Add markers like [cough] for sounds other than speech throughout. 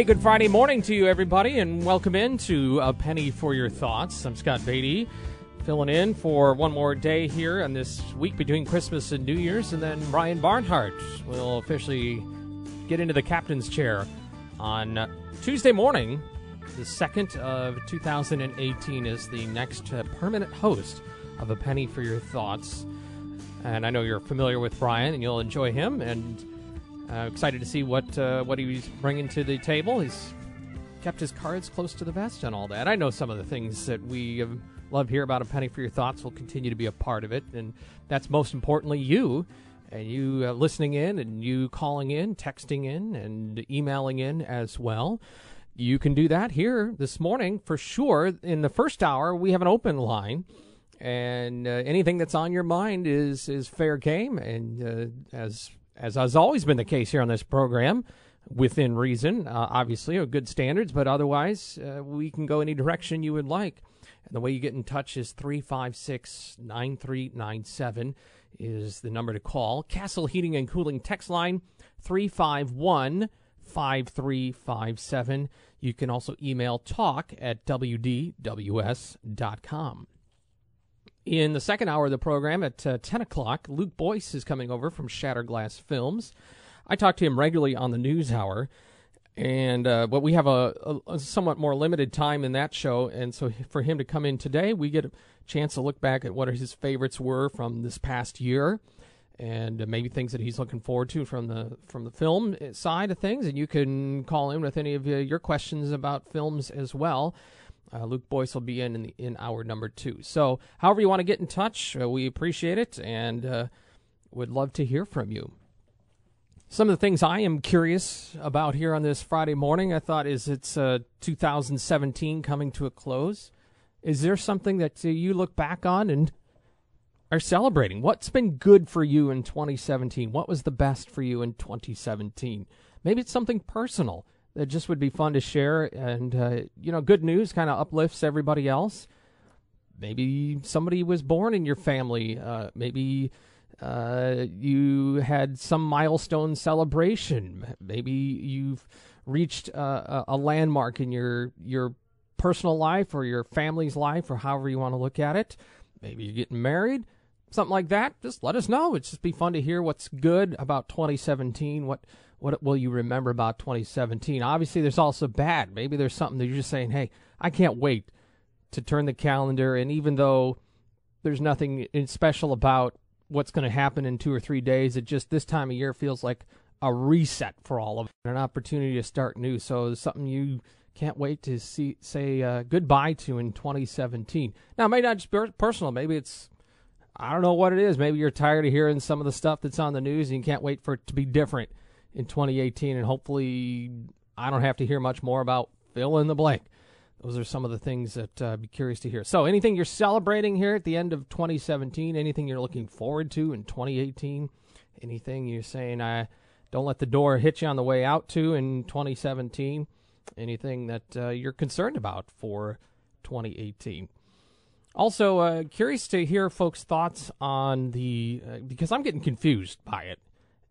Hey, good Friday morning to you, everybody, and welcome in to A Penny for Your Thoughts. I'm Scott Beatty, filling in for one more day here on this week between Christmas and New Year's, and then Brian Barnhart will officially get into the captain's chair on Tuesday morning, the 2nd of 2018, as the next uh, permanent host of A Penny for Your Thoughts. And I know you're familiar with Brian, and you'll enjoy him, and uh, excited to see what uh, what he's bringing to the table. He's kept his cards close to the vest and all that. I know some of the things that we um, love here about a penny for your thoughts will continue to be a part of it, and that's most importantly you and you uh, listening in and you calling in, texting in, and emailing in as well. You can do that here this morning for sure. In the first hour, we have an open line and uh, anything that's on your mind is is fair game. And uh, as as has always been the case here on this program, within reason, uh, obviously, or good standards, but otherwise, uh, we can go any direction you would like. And the way you get in touch is 356 9397 is the number to call. Castle Heating and Cooling text line 351 5357. You can also email talk at wdws.com. In the second hour of the program at uh, 10 o'clock, Luke Boyce is coming over from Shatterglass Films. I talk to him regularly on the news hour, and uh, but we have a, a, somewhat more limited time in that show, and so for him to come in today, we get a chance to look back at what his favorites were from this past year, and uh, maybe things that he's looking forward to from the from the film side of things. And you can call in with any of your questions about films as well. Uh, Luke Boyce will be in in, the, in hour number two. So, however you want to get in touch, uh, we appreciate it and uh, would love to hear from you. Some of the things I am curious about here on this Friday morning, I thought is it's uh, 2017 coming to a close. Is there something that uh, you look back on and are celebrating? What's been good for you in 2017? What was the best for you in 2017? Maybe it's something personal that just would be fun to share. And, uh, you know, good news kind of uplifts everybody else. Maybe somebody was born in your family. Uh, maybe uh, you had some milestone celebration. Maybe you've reached a, a landmark in your your personal life or your family's life or however you want to look at it. Maybe you're getting married, something like that. Just let us know. It's just be fun to hear what's good about 2017. What what will you remember about 2017? Obviously, there's also bad. Maybe there's something that you're just saying, hey, I can't wait to turn the calendar. And even though there's nothing special about what's going to happen in two or three days, it just this time of year feels like a reset for all of it, an opportunity to start new. So it's something you can't wait to see say uh, goodbye to in 2017. Now, it may not just be personal. Maybe it's I don't know what it is. Maybe you're tired of hearing some of the stuff that's on the news and you can't wait for it to be different in 2018, and hopefully I don't have to hear much more about fill in the blank. Those are some of the things that uh, I'd be curious to hear. So, anything you're celebrating here at the end of 2017, anything you're looking forward to in 2018, anything you're saying, I don't let the door hit you on the way out to in 2017, anything that uh, you're concerned about for 2018. Also, uh, curious to hear folks' thoughts on the uh, because I'm getting confused by it,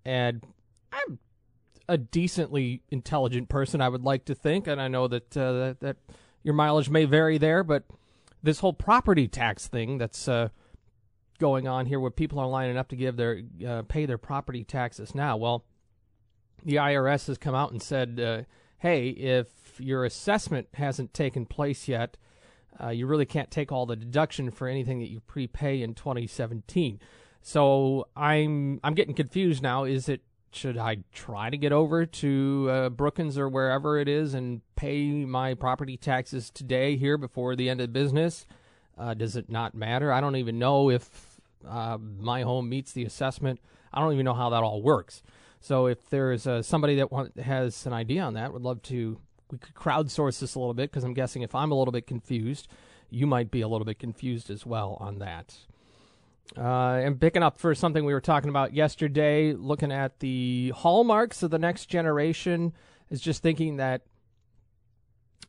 and I'm a decently intelligent person, I would like to think, and I know that uh, that, that, your mileage may vary there, but this whole property tax thing that's uh, going on here, where people are lining up to give their uh, pay their property taxes now. Well, the IRS has come out and said, uh, "Hey, if your assessment hasn't taken place yet." Uh, you really can't take all the deduction for anything that you prepay in 2017. So I'm I'm getting confused now. Is it should I try to get over to uh, Brookens or wherever it is and pay my property taxes today here before the end of business? Uh, does it not matter? I don't even know if uh, my home meets the assessment. I don't even know how that all works. So if there's uh, somebody that want, has an idea on that, would love to. We could crowdsource this a little bit because I'm guessing if I'm a little bit confused, you might be a little bit confused as well on that. Uh, and picking up for something we were talking about yesterday, looking at the hallmarks of the next generation, is just thinking that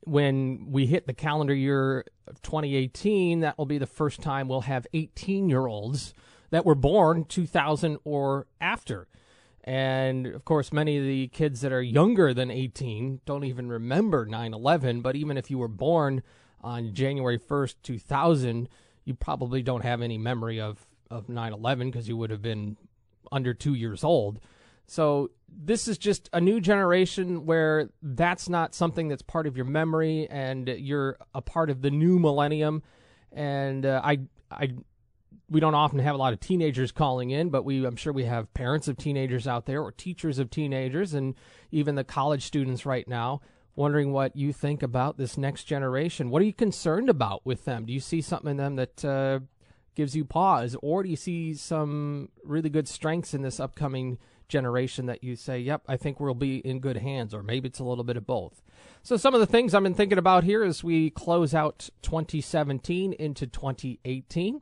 when we hit the calendar year of 2018, that will be the first time we'll have 18 year olds that were born 2000 or after. And of course, many of the kids that are younger than 18 don't even remember 9 11. But even if you were born on January 1st, 2000, you probably don't have any memory of, of 9 11 because you would have been under two years old. So this is just a new generation where that's not something that's part of your memory, and you're a part of the new millennium. And uh, I, I, we don't often have a lot of teenagers calling in, but we, I'm sure we have parents of teenagers out there, or teachers of teenagers, and even the college students right now, wondering what you think about this next generation. What are you concerned about with them? Do you see something in them that uh, gives you pause, or do you see some really good strengths in this upcoming? generation that you say, yep, I think we'll be in good hands, or maybe it's a little bit of both. So, some of the things I've been thinking about here as we close out 2017 into 2018.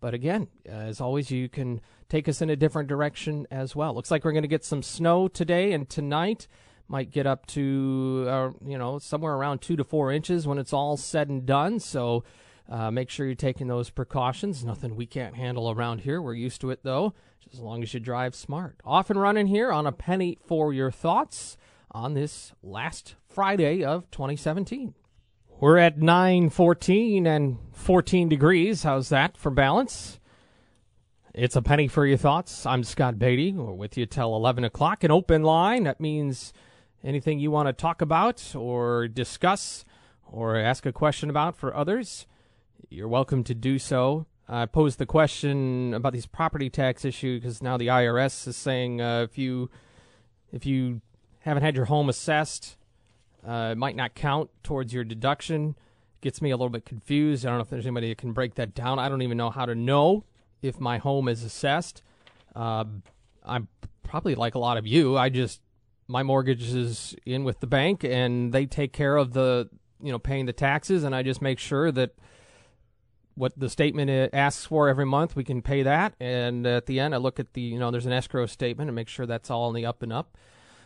But again, as always, you can take us in a different direction as well. Looks like we're going to get some snow today and tonight. Might get up to, uh, you know, somewhere around two to four inches when it's all said and done. So, uh, make sure you're taking those precautions. Nothing we can't handle around here. We're used to it, though, just as long as you drive smart. Off and running here on a penny for your thoughts on this last Friday of 2017. We're at 914 and 14 degrees. How's that for balance? It's a penny for your thoughts. I'm Scott Beatty. We're with you till 11 o'clock. An open line. That means anything you want to talk about or discuss or ask a question about for others you're welcome to do so. I posed the question about these property tax issue because now the IRS is saying uh, if you if you haven't had your home assessed, uh, it might not count towards your deduction. Gets me a little bit confused. I don't know if there's anybody that can break that down. I don't even know how to know if my home is assessed. Uh, I'm probably like a lot of you. I just my mortgage is in with the bank and they take care of the you know paying the taxes, and I just make sure that what the statement asks for every month, we can pay that. And at the end, I look at the, you know, there's an escrow statement and make sure that's all in the up and up.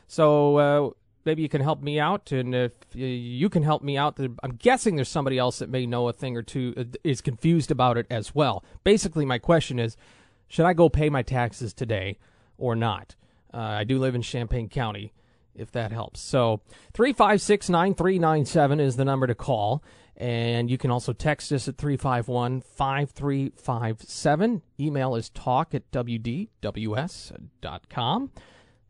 So uh, maybe you can help me out. And if you can help me out, I'm guessing there's somebody else that may know a thing or two, uh, is confused about it as well. Basically, my question is should I go pay my taxes today or not? Uh, I do live in Champaign County, if that helps. So 356 9397 is the number to call. And you can also text us at 351 5357. Email is talk at wdws.com.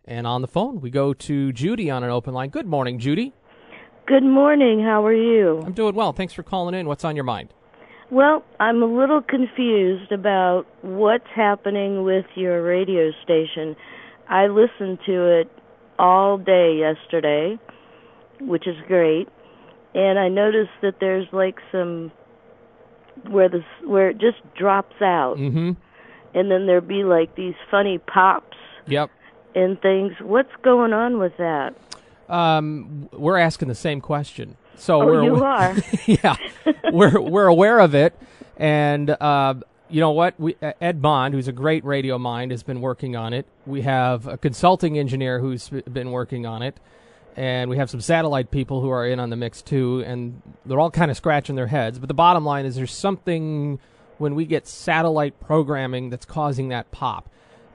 And on the phone, we go to Judy on an open line. Good morning, Judy. Good morning. How are you? I'm doing well. Thanks for calling in. What's on your mind? Well, I'm a little confused about what's happening with your radio station. I listened to it all day yesterday, which is great and I noticed that there's like some where the where it just drops out, mm-hmm. and then there'd be like these funny pops. Yep. And things. What's going on with that? Um, we're asking the same question. So oh, we're you [laughs] are. yeah, we're we're aware of it, and uh, you know what? We, Ed Bond, who's a great radio mind, has been working on it. We have a consulting engineer who's been working on it and we have some satellite people who are in on the mix too, and they're all kind of scratching their heads. But the bottom line is there's something when we get satellite programming that's causing that pop.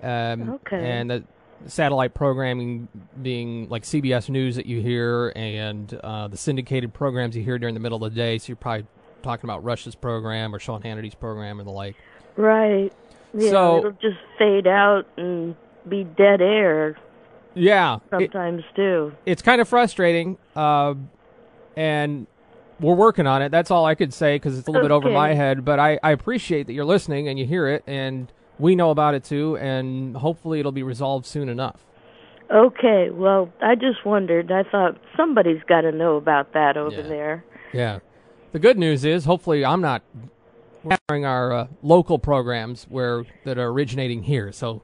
Um, okay. And the satellite programming being like CBS News that you hear, and uh, the syndicated programs you hear during the middle of the day. So you're probably talking about Rush's program or Sean Hannity's program or the like. Right. Yeah, so it'll just fade out and be dead air. Yeah, sometimes it, too. It's kind of frustrating, uh, and we're working on it. That's all I could say because it's a little okay. bit over my head. But I, I appreciate that you're listening and you hear it, and we know about it too, and hopefully it'll be resolved soon enough. Okay, well, I just wondered. I thought somebody's got to know about that over yeah. there. Yeah. The good news is, hopefully, I'm not having our uh, local programs where that are originating here. So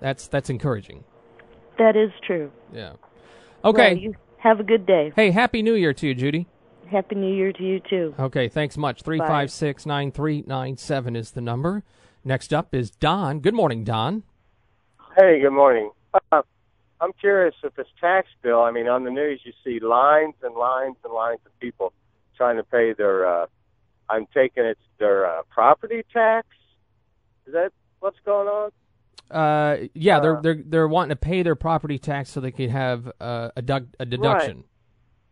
that's that's encouraging. That is true. Yeah. Okay. Well, you have a good day. Hey, happy New Year to you, Judy. Happy New Year to you too. Okay, thanks much. Three five six nine three nine seven is the number. Next up is Don. Good morning, Don. Hey, good morning. Uh, I'm curious if this tax bill. I mean, on the news you see lines and lines and lines of people trying to pay their. Uh, I'm taking it's their uh, property tax. Is that what's going on? Uh, yeah, they're Uh, they're they're wanting to pay their property tax so they could have uh, a, a deduction.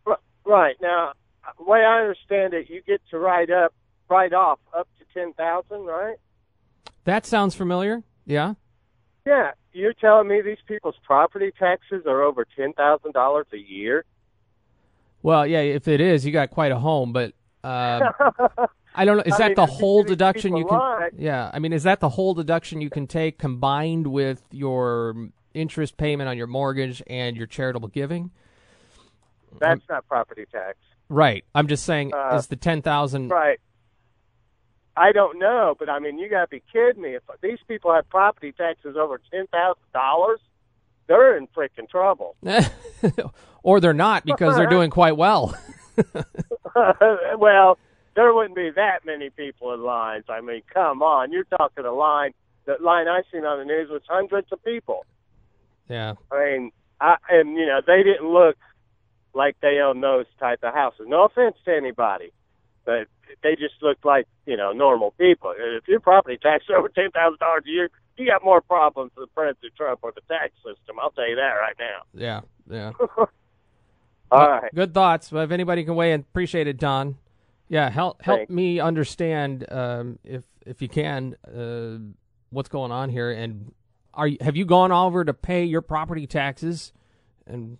R- Right now, the way I understand it, you get to write up, write off up to ten thousand, right? That sounds familiar. Yeah. Yeah, you're telling me these people's property taxes are over ten thousand dollars a year? Well, yeah. If it is, you got quite a home, but uh, [laughs] I don't know. Is I that mean, the whole deduction you can? Yeah. I mean, is that the whole deduction you can take combined with your interest payment on your mortgage and your charitable giving? That's not property tax, Right. I'm just saying, Uh, is the ten thousand? right? I don't know, but I mean, you got to be kidding me! If these people have property taxes over ten thousand dollars, they're in freaking trouble. [laughs] or they're not because they're doing quite well. [laughs] [laughs] well, there wouldn't be that many people in lines. I mean, come on, you're talking a line. The line I seen on the news was hundreds of people. yeah. I mean, I and you know they didn't look like they own those type of houses. No offense to anybody, but they just looked like you know normal people. If your property tax is over ten thousand dollars a year, you got more problems with President Trump or the tax system. I'll tell you that right now. Yeah. Yeah. [laughs] All Well, right. Good thoughts. Well, if anybody can weigh in, appreciate it, Don. Yeah, help help me understand um, if if you can uh, what's going on here. And are you, have you gone over to pay your property taxes? And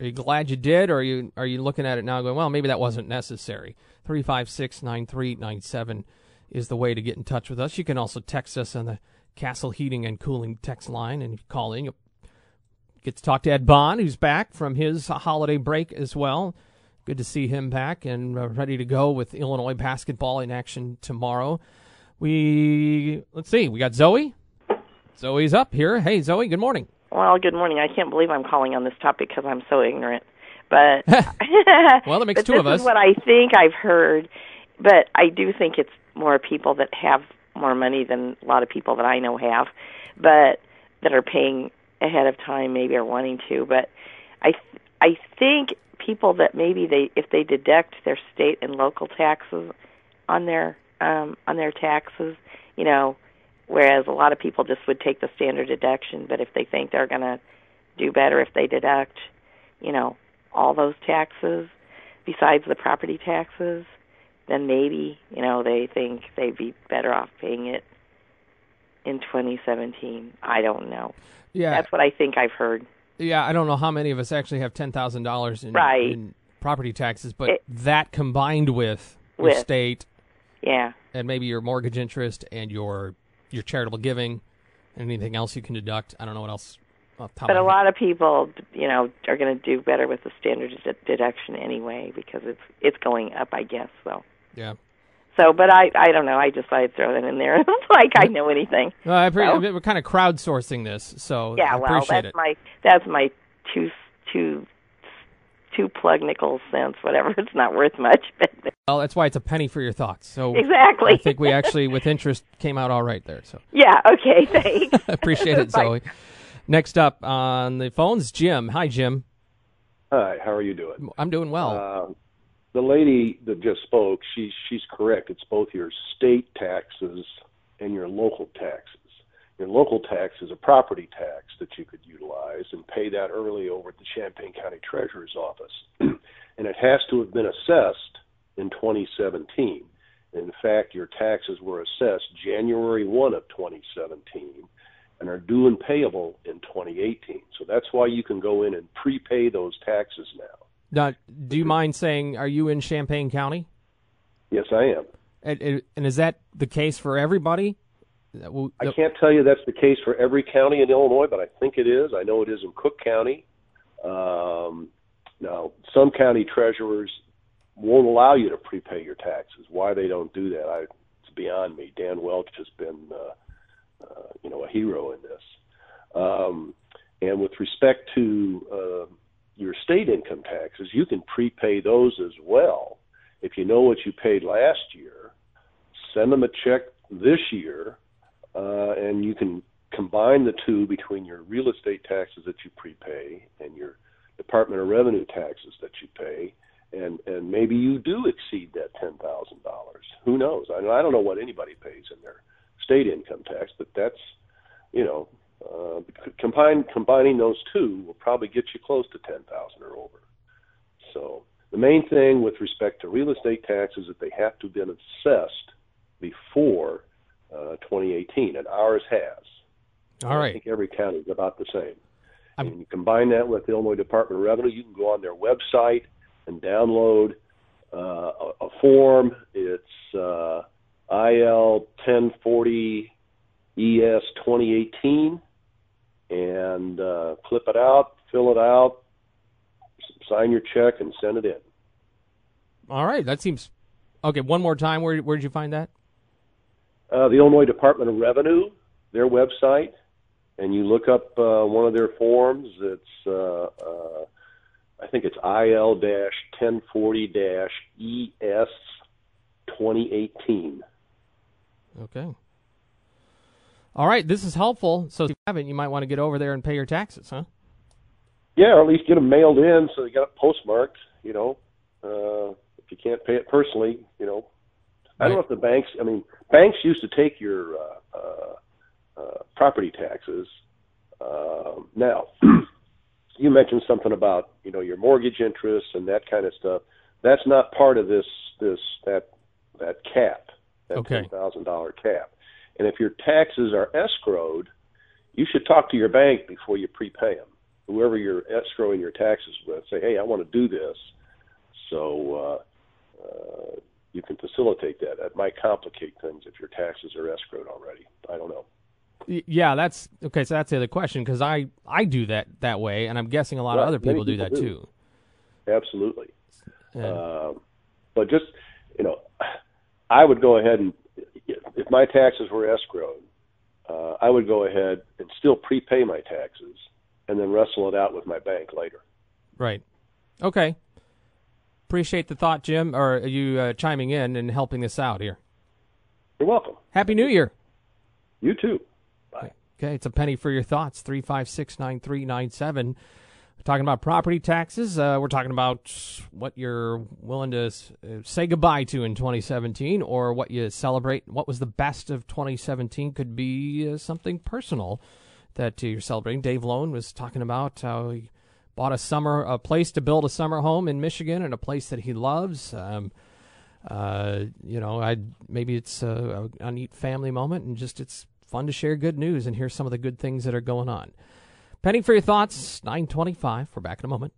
are you glad you did, or are you are you looking at it now going, well, maybe that wasn't necessary? Three five six nine three nine seven is the way to get in touch with us. You can also text us on the Castle Heating and Cooling text line, and you call in, you'll Get to talk to Ed Bond, who's back from his holiday break as well. Good to see him back and uh, ready to go with Illinois basketball in action tomorrow. We let's see, we got Zoe. Zoe's up here. Hey, Zoe. Good morning. Well, good morning. I can't believe I'm calling on this topic because I'm so ignorant. But [laughs] Well, that makes two of us. is what I think I've heard. But I do think it's more people that have more money than a lot of people that I know have, but that are paying ahead of time, maybe are wanting to. But I I think people that maybe they if they deduct their state and local taxes on their um on their taxes, you know, whereas a lot of people just would take the standard deduction, but if they think they're going to do better if they deduct, you know, all those taxes besides the property taxes, then maybe, you know, they think they'd be better off paying it in 2017. I don't know. Yeah, That's what I think I've heard. Yeah. I don't know how many of us actually have ten thousand dollars in, Right. in property taxes, but It- that combined with your With. state Yeah. and maybe your mortgage interest and your your charitable giving, and anything else you can deduct. I don't know what else. off But a lot of people, you know, are going to do better with the standard de- deduction anyway because it's it's going up, I guess. So, Yeah. So, but I I don't know. I just thought I'd throw that in there, [laughs] like I know anything. Well, I appre- Well- we're kind of crowdsourcing this, so Yeah, I well, that's it. my that's my two two two plug nickel cents, whatever. [laughs] It's not worth much, but [laughs] Well, that's why it's a penny for your thoughts. So exactly. I think we actually, with interest, came out all right there. So yeah. Okay. Thanks. appreciate it, Zoe. Next up on the phones, Jim. Hi, Jim. Hi, how are you doing? I'm doing well. Uh, the lady that just spoke, she's she's correct. It's both your state taxes and your local taxes. Your local tax is a property tax that you could utilize and pay that early over at the Champaign County Treasurer's office. [clears throat] and it has to have been assessed in 2017. In fact, your taxes were assessed January 1 of 2017 and are due and payable in 2018. So that's why you can go in and prepay those taxes now. Now, do you mind saying, are you in Champaign County? Yes, I am. And, and- is that the case for everybody? I can't tell you that's the case for every county in Illinois, but I think it is. I know it is in Cook County. Um, now, some county treasurers won't allow you to prepay your taxes. Why they don't do that, I, it's beyond me. Dan Welch has been, uh, uh, you know, a hero in this. Um, and with respect to uh, your state income taxes, you can prepay those as well. If you know what you paid last year, send them a check this year uh, and you can combine the two between your real estate taxes that you prepay and your Department of Revenue taxes that you pay, and and maybe you do exceed that ten thousand dollars. Who knows? I, I don't know what anybody pays in their state income tax, but that's you know, uh, combine combining those two will probably get you close to ten thousand or over. So the main thing with respect to real estate taxes is that they have to have been assessed before uh, 2018, and ours has. All right. I think every county is about the same. I'm, and you combine that with the Illinois Department of Revenue, you can go on their website and download uh, a, a, form. It's uh, IL 1040 ES 2018, and uh, clip it out, fill it out, sign your check, and send it in. All right, that seems okay. One more time, where where did you find that? Uh, the Illinois Department of Revenue, their website, and you look up uh, one of their forms. It's uh, uh I think it's IL dash 1040 ES 2018. Okay. All right, this is helpful. So if you haven't, you might want to get over there and pay your taxes, huh? Yeah, or at least get them mailed in so you got it postmarked. You know, uh, if you can't pay it personally, you know, I don't know if the banks. I mean, banks used to take your uh, uh, uh, property taxes. Uh, now, [clears throat] you mentioned something about you know your mortgage interest and that kind of stuff. That's not part of this this that that cap, that okay. ten thousand dollar cap. And if your taxes are escrowed, you should talk to your bank before you prepay them. Whoever you're escrowing your taxes with, say, "Hey, I want to do this," so uh, uh, you can facilitate that. That might complicate things if your taxes are escrowed already. I don't know. Yeah, that's okay. So that's the other question because I I do that that way, and I'm guessing a lot right. of other people, people do that do. too. Absolutely. Yeah. Um, but just you know, I would go ahead and if my taxes were escrowed, uh, I would go ahead and still prepay my taxes and then wrestle it out with my bank later. Right. Okay. Appreciate the thought, Jim, or you uh, chiming in and helping us out here. You're welcome. Happy New Year. You too. Bye. Okay, it's a penny for your thoughts. Three five six nine three nine seven. Talking about property taxes. Uh, we're talking about what you're willing to uh, say goodbye to in 2017 or what you celebrate. What was the best of 2017 could be uh, something personal that you're celebrating. Dave Loane was talking about how he bought a summer a place to build a summer home in Michigan and a place that he loves. Um, uh, you know, I maybe it's a, a, neat family moment and just it's fun to share good news and hear some of the good things that are going on. Penny for your thoughts, 925. We're back in a moment.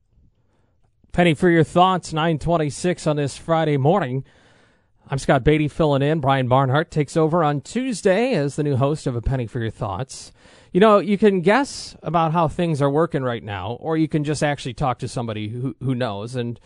Penny for your thoughts, 926 on this Friday morning. I'm Scott Beatty filling in. Brian Barnhart takes over on Tuesday as the new host of A Penny for Your Thoughts. You know, you can guess about how things are working right now, or you can just actually talk to somebody who, who knows. And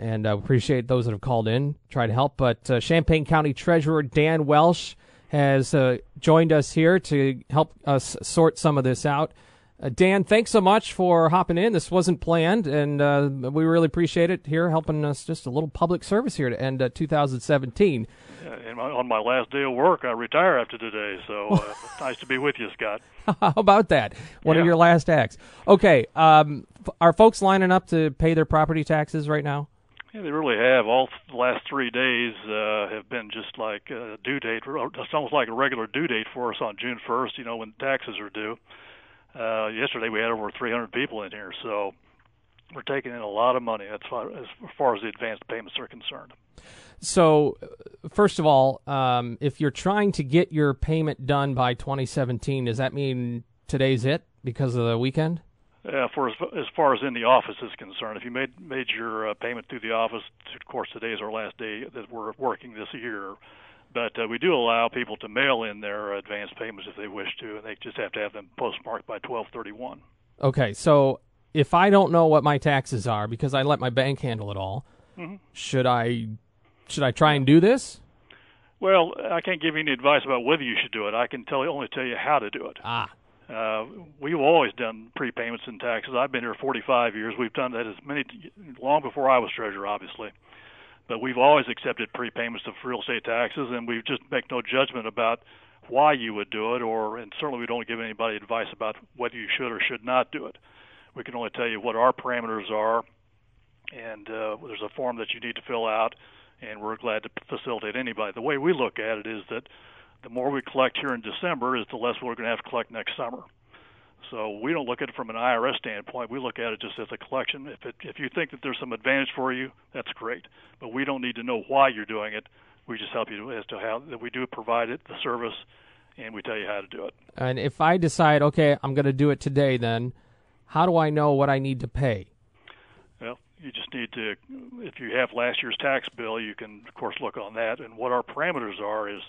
and uh, appreciate those that have called in, try to help. But uh, Champaign County Treasurer Dan Welch has uh, joined us here to help us sort some of this out. Uh, Dan, thanks so much for hopping in. This wasn't planned, and uh, we really appreciate it here, helping us just a little public service here to end uh, 2017. and on my last day of work, I retire after today, so uh, [laughs] nice to be with you, Scott. How about that? One yeah. of your last acts. Okay, um, are folks lining up to pay their property taxes right now? Yeah, they really have. All the last three days uh, have been just like a due date. It's almost like a regular due date for us on June 1st. You know when taxes are due. Uh, yesterday we had over 300 people in here, so we're taking in a lot of money as far as, far as the advanced payments are concerned. So, first of all, um, if you're trying to get your payment done by 2017, does that mean today's it because of the weekend? Yeah, for as, as far as in the office is concerned, if you made made your uh, payment through the office, of course today is our last day that we're working this year. But uh, we do allow people to mail in their advance payments if they wish to, and they just have to have them postmarked by 1231. Okay, so if I don't know what my taxes are because I let my bank handle it all, mm-hmm. should I should I try and do this? Well, I can't give you any advice about whether you should do it. I can tell you only tell you how to do it. Ah. Uh, we've always done prepayments and taxes. I've been here 45 years. We've done that as many long before I was treasurer, obviously but we've always accepted prepayments of real estate taxes, and we just make no judgment about why you would do it, or and certainly we don't give anybody advice about whether you should or should not do it. We can only tell you what our parameters are, and uh, there's a form that you need to fill out, and we're glad to facilitate anybody. The way we look at it is that the more we collect here in December, is the less we're going to have to collect next summer. So we don't look at it from an IRS standpoint. We look at it just as a collection. If it, if you think that there's some advantage for you, that's great. But we don't need to know why you're doing it. We just help you as to how that we do provide it, the service, and we tell you how to do it. And if I decide, okay, I'm going to do it today, then how do I know what I need to pay? Well, you just need to, if you have last year's tax bill, you can of course look on that. And what our parameters are is,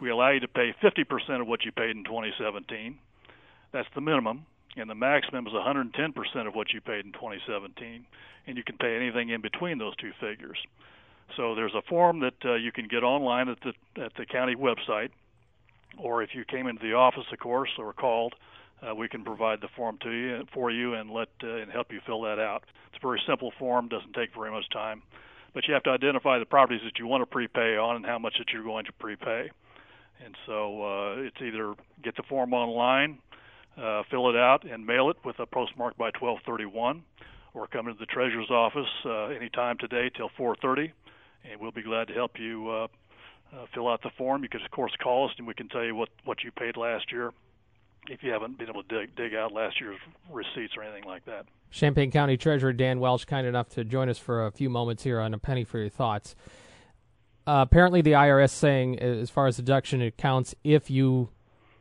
we allow you to pay 50% of what you paid in 2017 that's the minimum, and the maximum is 110% of what you paid in 2017, and you can pay anything in between those two figures. So there's a form that uh, you can get online at the at the county website, or if you came into the office, of course, or called, uh, we can provide the form to you for you and let uh, and help you fill that out. It's a very simple form, doesn't take very much time, but you have to identify the properties that you want to prepay on and how much that you're going to prepay. And so uh, it's either get the form online uh, fill it out and mail it with a postmark by 1231 or come into the treasurer's office uh, anytime today till 4.30 and we'll be glad to help you uh, uh, fill out the form. You can, of course, call us and we can tell you what, what you paid last year if you haven't been able to dig, dig out last year's receipts or anything like that. Champaign County Treasurer Dan Welch, kind enough to join us for a few moments here on A Penny for Your Thoughts. Uh, apparently, the IRS saying, as far as deduction, it counts if you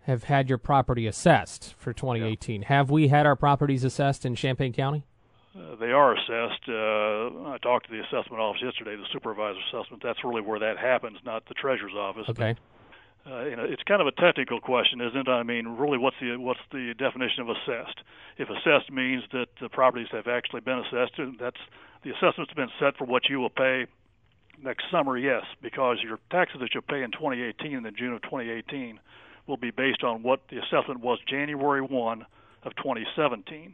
have had your property assessed for 2018. Yeah. Have we had our properties assessed in Champaign County? Uh, they are assessed. Uh, I talked to the assessment office yesterday, the supervisor assessment. That's really where that happens, not the treasurer's office. Okay. But, uh, you know, it's kind of a technical question, isn't it? I mean, really, what's the what's the definition of assessed? If assessed means that the properties have actually been assessed, that's the assessment's been set for what you will pay next summer. Yes, because your taxes that you'll pay in 2018 in the June of 2018 will be based on what the assessment was January 1 of 2017.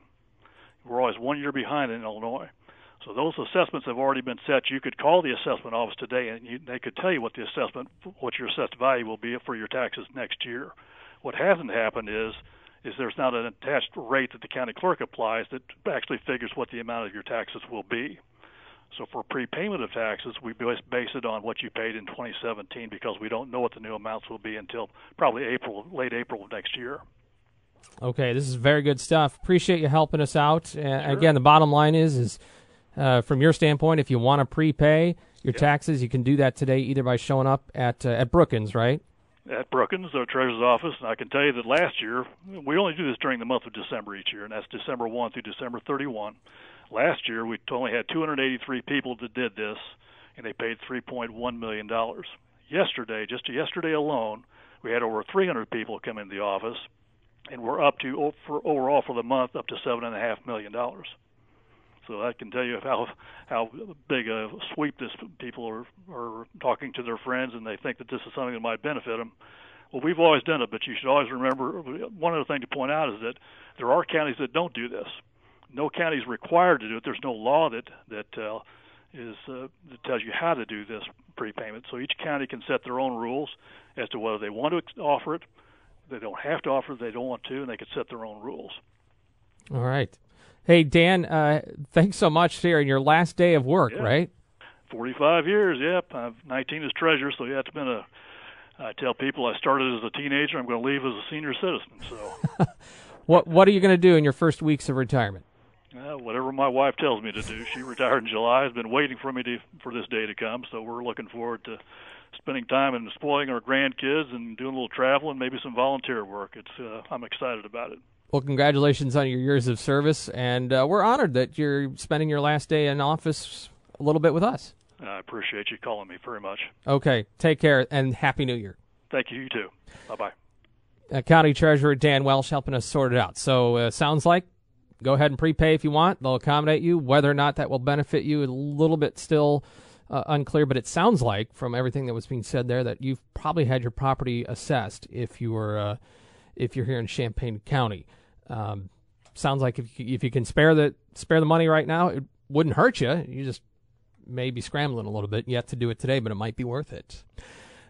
We're always one year behind in Illinois. So those assessments have already been set. You could call the assessment office today, and you, they could tell you what the assessment, what your assessed value will be for your taxes next year. What hasn't happened is, is there's not an attached rate that the county clerk applies that actually figures what the amount of your taxes will be. So for prepayment of taxes, we base it on what you paid in 2017 because we don't know what the new amounts will be until probably April, late April of next year. Okay, this is very good stuff. Appreciate you helping us out. Sure. Again, the bottom line is, is uh, from your standpoint, if you want to prepay your yep. taxes, you can do that today either by showing up at uh, at Brookens, right? At Brookens, our treasurer's office, and I can tell you that last year we only do this during the month of December each year, and that's December 1 through December 31. Last year, we only had 283 people that did this, and they paid 3.1 million dollars. Yesterday, just yesterday alone, we had over 300 people come in the office, and we're up to for overall for the month up to seven and a half million dollars. So I can tell you how how big a sweep this people are are talking to their friends, and they think that this is something that might benefit them. Well, we've always done it, but you should always remember one other thing to point out is that there are counties that don't do this no county is required to do it. There's no law that that uh, is uh, that tells you how to do this prepayment. So each county can set their own rules as to whether they want to offer it. They don't have to offer it. They don't want to, and they can set their own rules. All right. Hey Dan, uh, thanks so much here in your last day of work, yeah. right? 45 years. Yep. I'm 19 as treasurer, so yeah, it's been a. I tell people I started as a teenager. I'm going to leave as a senior citizen. So. [laughs] what What are you going to do in your first weeks of retirement? Uh, whatever my wife tells me to do. She retired in July. Has been waiting for me to for this day to come. So we're looking forward to spending time and spoiling our grandkids and doing a little traveling, maybe some volunteer work. It's uh, I'm excited about it. Well, congratulations on your years of service, and uh, we're honored that you're spending your last day in office a little bit with us. I appreciate you calling me very much. Okay, take care and happy New Year. Thank you. You too. Bye bye. Uh, County Treasurer Dan Welch helping us sort it out. So uh, sounds like go ahead and prepay if you want. They'll accommodate you. Whether or not that will benefit you, a little bit still uh, unclear. But it sounds like, from everything that was being said there, that you've probably had your property assessed if you were uh, if you're here in Champaign County. Um, sounds like if you, if you can spare the spare the money right now, it wouldn't hurt you. You just may be scrambling a little bit. You have to do it today, but it might be worth it.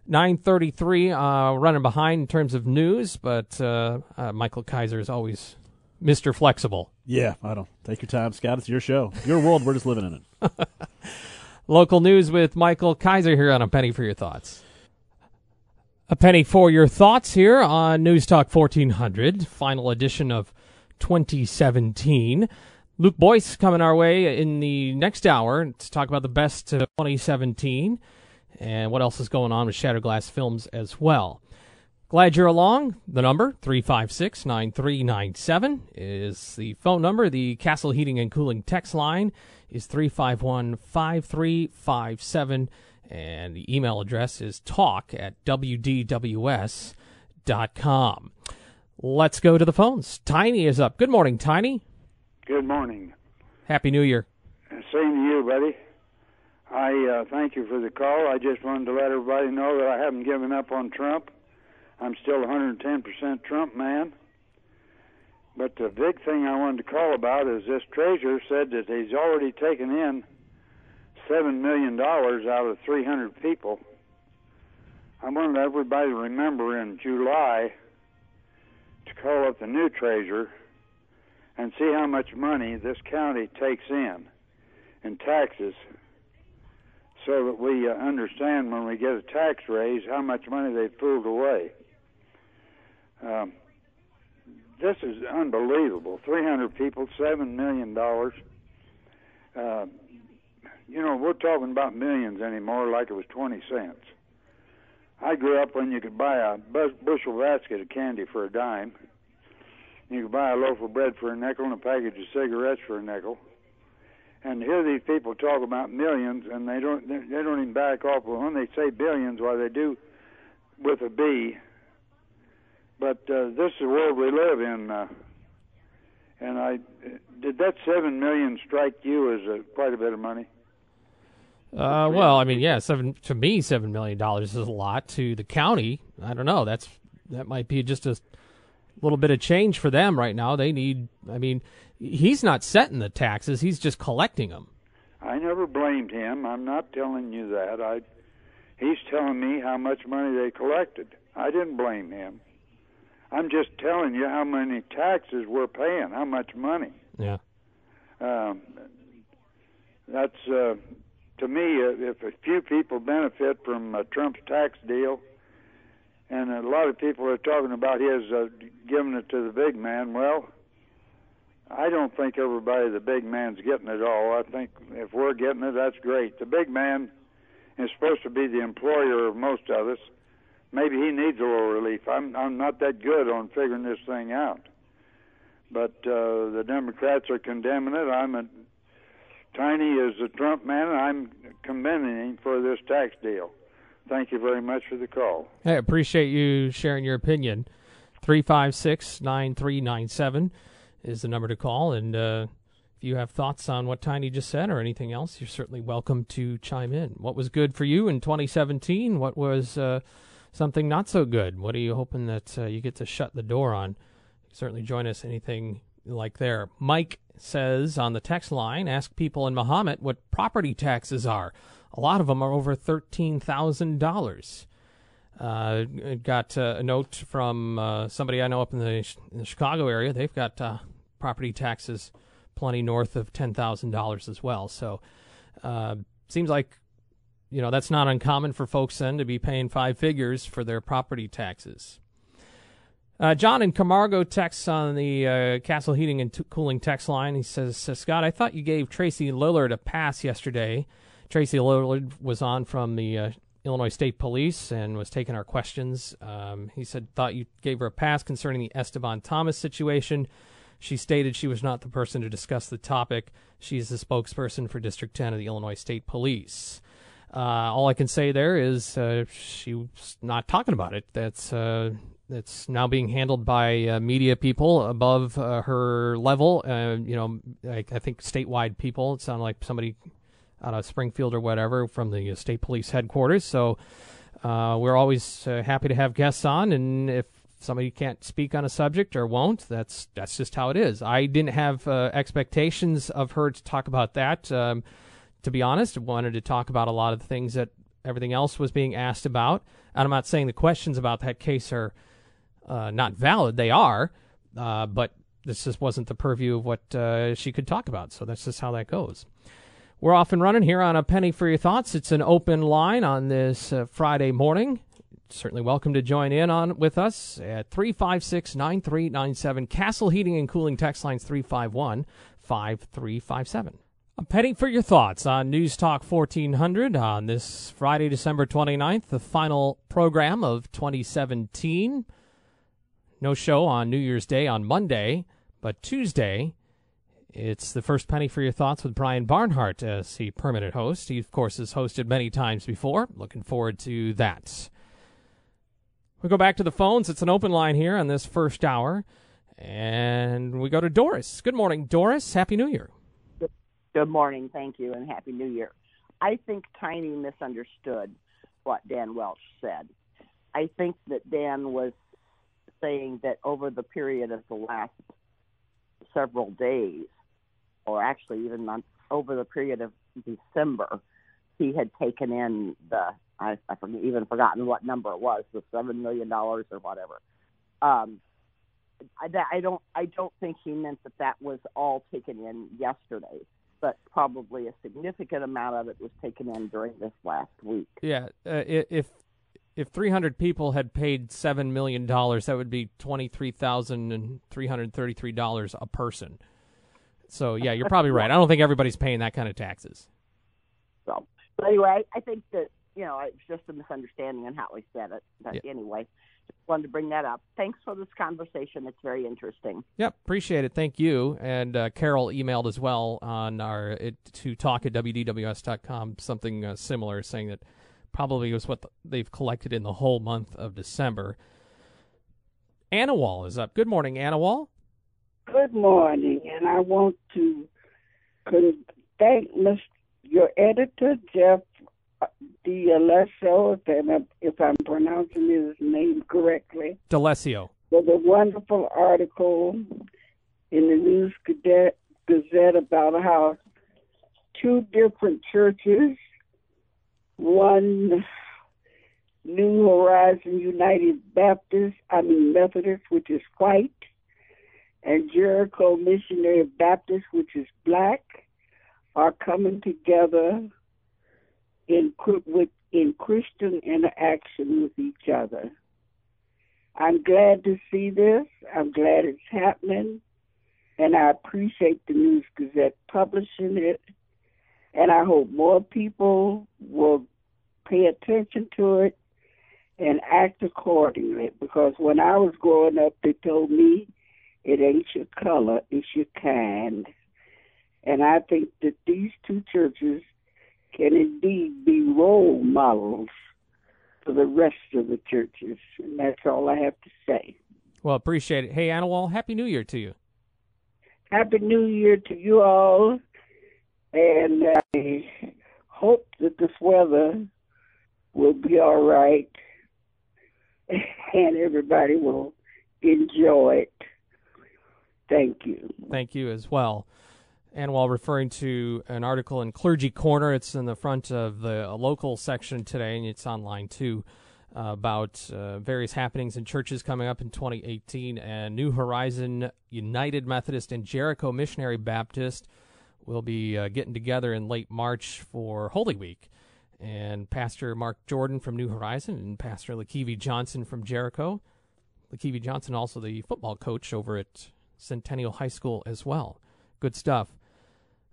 933, uh, running behind in terms of news, but uh, uh, Michael Kaiser is always Mr. Flexible. Yeah, I don't. Take your time, Scott. It's your show. Your world. We're just living in it. [laughs] Local news with Michael Kaiser here on A Penny for Your Thoughts. A penny for your thoughts here on News Talk 1400, final edition of 2017. Luke Boyce coming our way in the next hour to talk about the best of 2017 and what else is going on with Shattered Glass Films as well. Glad you're along. The number, 356 9397, is the phone number. The Castle Heating and Cooling text line is 351 5357. And the email address is talk at wdws.com. Let's go to the phones. Tiny is up. Good morning, Tiny. Good morning. Happy New Year. Same to you, buddy. I uh, thank you for the call. I just wanted to let everybody know that I haven't given up on Trump. I'm still 110% Trump man. But the big thing I wanted to call about is this treasurer said that he's already taken in seven million dollars out of 300 people. I wanted everybody to remember in July to call up the new treasurer and see how much money this county takes in in taxes so that we uh, understand when we get a tax raise how much money they've pulled away. Um, this is unbelievable. 300 people, $7 million. Uh, you know, we're talking about millions anymore like it was 20 cents. I grew up when you could buy a bushel basket of candy for a dime. You could buy a loaf of bread for a nickel and a package of cigarettes for a nickel. And hear these people talk about millions, and they don't they don't even back off. Well, when they say billions, why they do with a B. But uh, this is the world we live in. Uh, and I did that seven million strike you as a, quite a bit of money? Uh, well, I mean, yeah, seven to me, seven million dollars is a lot. To the county, I don't know. That's that might be just a little bit of change for them right now. They need. I mean, he's not setting the taxes; he's just collecting them. I never blamed him. I'm not telling you that. I. He's telling me how much money they collected. I didn't blame him. I'm just telling you how many taxes we're paying, how much money. Yeah. Um, that's uh, to me, uh, if a few people benefit from uh, Trump's tax deal, and a lot of people are talking about his uh, giving it to the big man, well, I don't think everybody, the big man's getting it all. I think if we're getting it, that's great. The big man is supposed to be the employer of most of us. Maybe he needs a little relief. I'm I'm not that good on figuring this thing out. But uh, the Democrats are condemning it. I'm a Tiny is a Trump man, and I'm commending him for this tax deal. Thank you very much for the call. I appreciate you sharing your opinion. 356 9397 is the number to call. And uh, if you have thoughts on what Tiny just said or anything else, you're certainly welcome to chime in. What was good for you in 2017? What was uh, something not so good? What are you hoping that uh, you get to shut the door on? Certainly join us anything like there. Mike says on the text line, ask people in Mahomet what property taxes are. A lot of them are over thirteen thousand uh, dollars. Got uh, a note from uh, somebody I know up in the, in the Chicago area. They've got uh, property taxes plenty north of ten thousand dollars as well. So uh, seems like you know that's not uncommon for folks then to be paying five figures for their property taxes. Uh, John in Camargo texts on the uh, Castle Heating and T- Cooling text line. He says, Scott, I thought you gave Tracy Lillard a pass yesterday. Tracy Lillard was on from the uh, Illinois State Police and was taking our questions. Um, he said, thought you gave her a pass concerning the Esteban Thomas situation. She stated she was not the person to discuss the topic. She is the spokesperson for District 10 of the Illinois State Police. Uh, all I can say there is uh, she's not talking about it. That's uh, it's now being handled by uh, media people above uh, her level. Uh, you know, I, I, think statewide people. It sounded like somebody out of Springfield or whatever from the state police headquarters. So we're always happy to have guests on, and if somebody can't speak on a subject or won't, that's that's just how it is. I didn't have expectations of her to talk about that. Um, to be honest, wanted to talk about a lot of the things that everything else was being asked about. And I'm not saying the questions about that case are uh, not valid. They are, uh, but this just wasn't the purview of what uh, she could talk about. So that's just how that goes. We're off and running here on a penny for your thoughts. It's an open line on this uh, Friday morning certainly welcome to join in on with us at 356 9397. Castle Heating and Cooling text lines 351 5357. A penny for your thoughts on News Talk 1400 on this Friday, December 29th, the final program of 2017. No show on New Year's Day on Monday, but Tuesday, it's the first penny for your thoughts with Brian Barnhart as the permanent host. He, of course, has hosted many times before. Looking forward to that. We go back to the phones. It's an open line here on this first hour. And we go to Doris. Good morning, Doris. Happy New Year. Good morning. Thank you, and Happy New Year. I think Tiny misunderstood what Dan Welch said. I think that Dan was saying that over the period of the last several days, or actually even months, over the period of December, he had taken in the I, I forget, even forgotten what number it was, the seven million dollars or whatever. Um, I, I don't I don't think he meant that that was all taken in yesterday, but probably a significant amount of it was taken in during this last week. Yeah, uh, if if 300 people had paid seven million dollars, that would be twenty three thousand and three hundred thirty three dollars a person. So yeah, you're probably right. I don't think everybody's paying that kind of taxes. So, but anyway, I think that you know it's just a misunderstanding on how he said it. But Yeah. anyway, just wanted to bring that up. Thanks for this conversation. It's very interesting. Yep, appreciate it. Thank you. And uh, Carol emailed as well on our it, to talk at wdws.com something uh, similar, saying that probably was what they've collected in the whole month of December. Anna Wall is up. Good morning, Anna Wall. Good morning, and I want to thank Mr. your editor Jeff D'Alessio, if I'm, if I'm pronouncing his name correctly, D'Alessio. for a wonderful article in the News Gazette, Gazette about how two different churches, one New Horizon United Baptist, I mean Methodist, which is white, and Jericho Missionary Baptist, which is black, are coming together in with in Christian interaction with each other. I'm glad to see this. I'm glad it's happening, and I appreciate the News Gazette publishing it. And I hope more people will pay attention to it and act accordingly. Because when I was growing up, they told me it ain't your color, it's your kind. And I think that these two churches can indeed be role models for the rest of the churches. And that's all I have to say. Well, appreciate it. Hey, Annawall, Happy New Year to you. Happy New Year to you all. And I hope that this weather will be all right [laughs] and everybody will enjoy it. Thank you. Thank you as well. And while referring to an article in Clergy Corner, it's in the front of the local section today, and it's online too, uh, about uh, various happenings in churches coming up in 2018. And New Horizon United Methodist and Jericho Missionary Baptist will be uh, getting together in late March for Holy Week. And Pastor Mark Jordan from New Horizon and Pastor Lakevi Johnson from Jericho. Lakevi Johnson, also the football coach over at Centennial High School as well. Good stuff.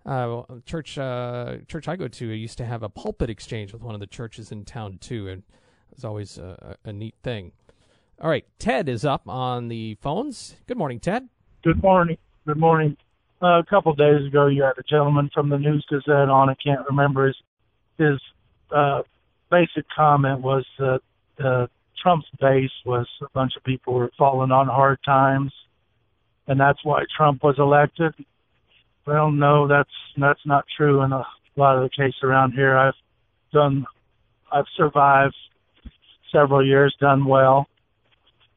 Uh, church, uh, church I go to used to have a pulpit exchange with one of the churches in town too, and it was always a, a a neat thing. All right, Ted is up on the phones. Good morning, Ted. Good morning. Good morning. Uh, a couple of days ago, you had a gentleman from the News Gazette on. I can't remember his his uh, basic comment was that uh, Trump's base was a bunch of people who were falling on hard times, and that's why Trump was elected. Well, no, that's that's not true in a lot of the case around here. I've done, I've survived several years, done well,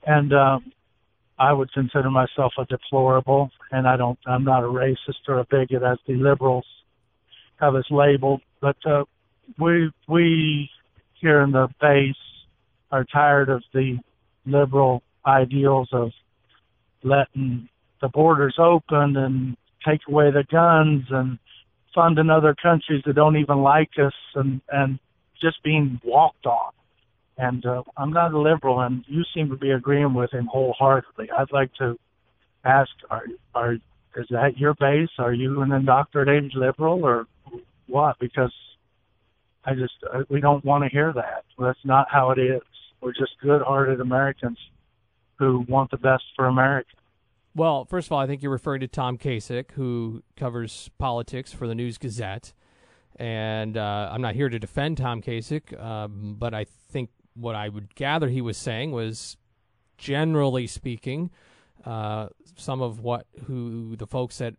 and um, I would consider myself a deplorable, and I don't, I'm not a racist or a bigot as the liberals have us labeled, but uh, we we here in the base are tired of the liberal ideals of letting the borders open and take away the guns and funding other countries that don't even like us and and just being walked on And uh, I'm not a liberal, and you seem to be agreeing with him wholeheartedly. I'd like to ask: Are are is that your base? Are you an indoctrinated liberal, or what? Because I just uh, we don't want to hear that. That's not how it is. We're just good-hearted Americans who want the best for America. Well, first of all, I think you're referring to Tom Kacich, who covers politics for the News Gazette. And uh, I'm not here to defend Tom Kacich, um, but I think what I would gather he was saying was, generally speaking, uh, some of what who the folks that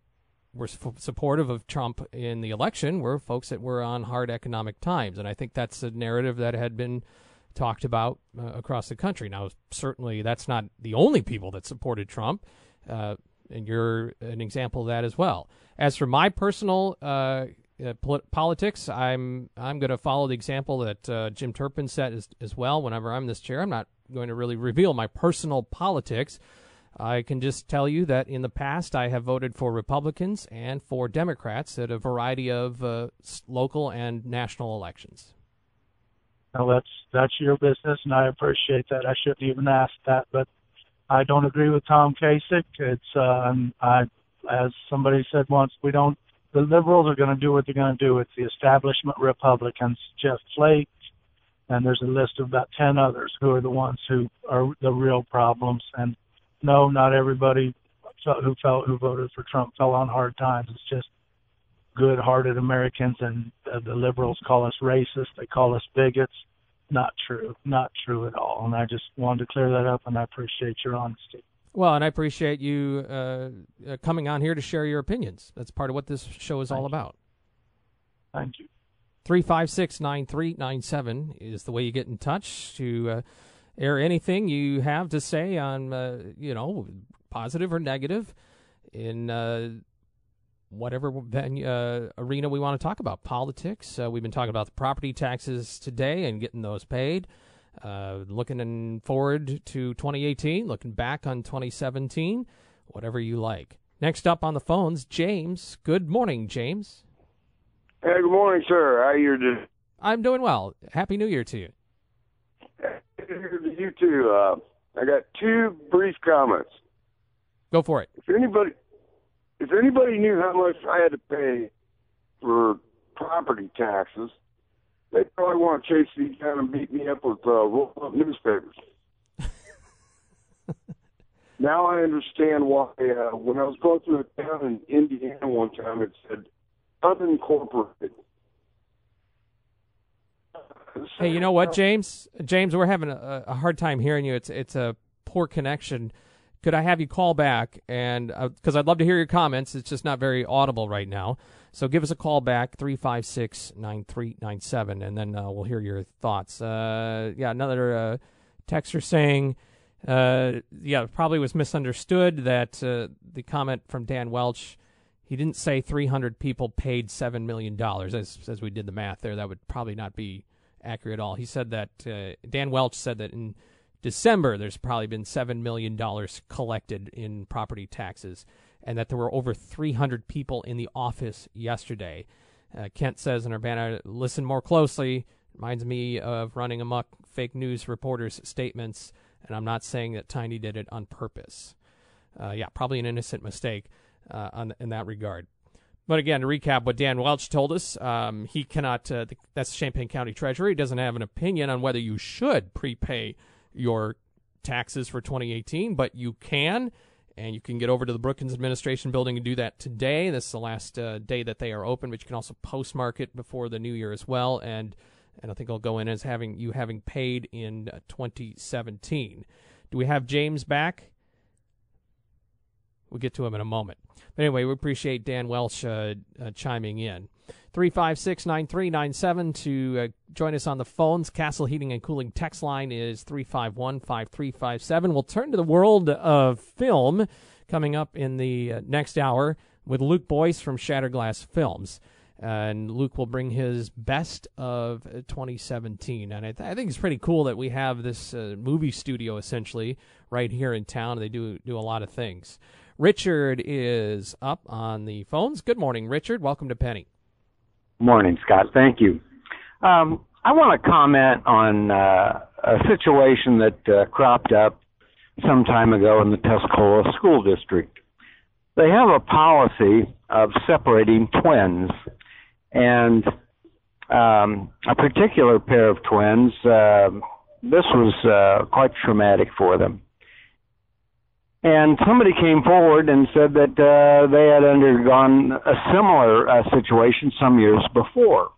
were supportive of Trump in the election were folks that were on hard economic times, and I think that's a narrative that had been talked about uh, across the country. Now, certainly, that's not the only people that supported Trump, uh, and you're an example of that as well. As for my personal uh, uh politics, I'm I'm going to follow the example that uh, Jim Turpin set as, as well. Whenever I'm in this chair, I'm not going to really reveal my personal politics. I can just tell you that in the past I have voted for Republicans and for Democrats at a variety of uh, local and national elections. Well, that's that's your business, and I appreciate that. I shouldn't even ask that, but I don't agree with Tom Kacich. It's uh, I, as somebody said once, we don't. The liberals are going to do what they're going to do. It's the establishment Republicans, Jeff Flake, and there's a list of about ten others who are the ones who are the real problems. And no, not everybody who felt who voted for Trump fell on hard times. It's just good-hearted Americans, and uh, the liberals call us racist. They call us bigots. Not true. Not true at all. And I just wanted to clear that up, and I appreciate your honesty. Well, and I appreciate you uh, uh, coming on here to share your opinions. That's part of what this show is Thank all about. Thank you. 356 9397 is the way you get in touch to uh, air anything you have to say on, uh, you know, positive or negative in uh, whatever venue, uh, arena we want to talk about. Politics. Uh, we've been talking about the property taxes today and getting those paid. Uh, looking in forward to 2018, looking back on 2017, whatever you like. Next up on the phones, James. Good morning, James. Hey, good morning, sir. How you doing? I'm doing well. Happy New Year to you. You too. Uh, I got two brief comments. Go for it. If anybody, if anybody knew how much I had to pay for property taxes, they probably want to chase me down and beat me up with uh, roll up newspapers. [laughs] now I understand why. Uh, when I was going through a town in Indiana one time, it said unincorporated. Hey, you know what, James? James, we're having a, a hard time hearing you. It's it's a poor connection could I have you call back and because uh, I'd love to hear your comments. It's just not very audible right now. So give us a call back 356-9397 and then uh, we'll hear your thoughts. Uh, yeah, another uh, texter saying uh, yeah, probably was misunderstood that uh, the comment from Dan Welch he didn't say 300 people paid 7 million dollars as as we did the math there. That would probably not be accurate at all. He said that Dan Welch said that in December, there's probably been $7 million collected in property taxes, and that there were over 300 people in the office yesterday. Uh, Kent says in Urbana, listen more closely. Reminds me of running amok fake news reporters' statements, and I'm not saying that Tiny did it on purpose. Uh, yeah, probably an innocent mistake uh, on, in that regard. But again, to recap what Dan Welch told us, um, he cannot, uh, that's Champaign County Treasurer. He doesn't have an opinion on whether you should prepay your taxes for 2018, but you can. And you can get over to the Brookens Administration Building and do that today. This is the last uh, day that they are open, but you can also postmark it before the new year as well. And and I think I'll go in as having you having paid in uh, 2017. Do we have James back? We'll get to him in a moment. But anyway, we appreciate Dan Welch uh, uh, chiming in. 356 9397 to uh, join us on the phones. Castle Heating and Cooling text line is 351 5357. We'll turn to the world of film coming up in the uh, next hour with Luke Boyce from Shatterglass Films. and Luke will bring his best of 2017. And I, th- I, think it's pretty cool that we have this uh, movie studio essentially right here in town. They do do a lot of things. Richard is up on the phones. Good morning, Richard. Welcome to Penny. Morning, Scott. Thank you. Um, I want to comment on uh, a situation that uh, cropped up some time ago in the Tuscola School District. They have a policy of separating twins, and um, a particular pair of twins. Uh, this was uh, quite traumatic for them. And somebody came forward and said that uh, they had undergone a similar uh, situation some years before.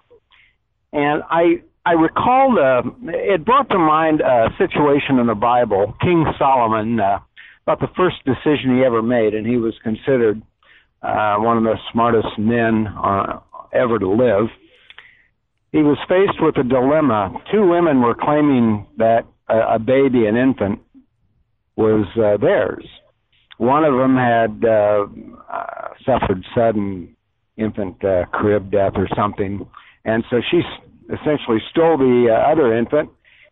And I I recalled uh, it brought to mind a situation in the Bible, King Solomon, uh, about the first decision he ever made, and he was considered uh, one of the smartest men uh, ever to live. He was faced with a dilemma. Two women were claiming that a, a baby, an infant, was uh, theirs. One of them had uh, uh, suffered sudden infant uh, crib death or something, and so she essentially stole the uh, other infant,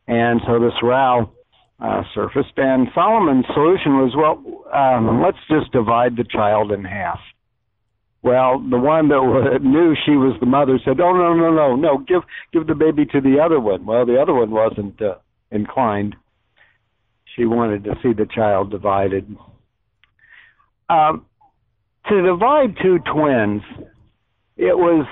and so this row uh, surfaced. And Solomon's solution was, well, um, let's just divide the child in half. Well, the one that [laughs] knew she was the mother said, "Oh no, no, no, no! Give give the baby to the other one." Well, the other one wasn't uh, inclined. She wanted to see the child divided. Um, to divide two twins, it was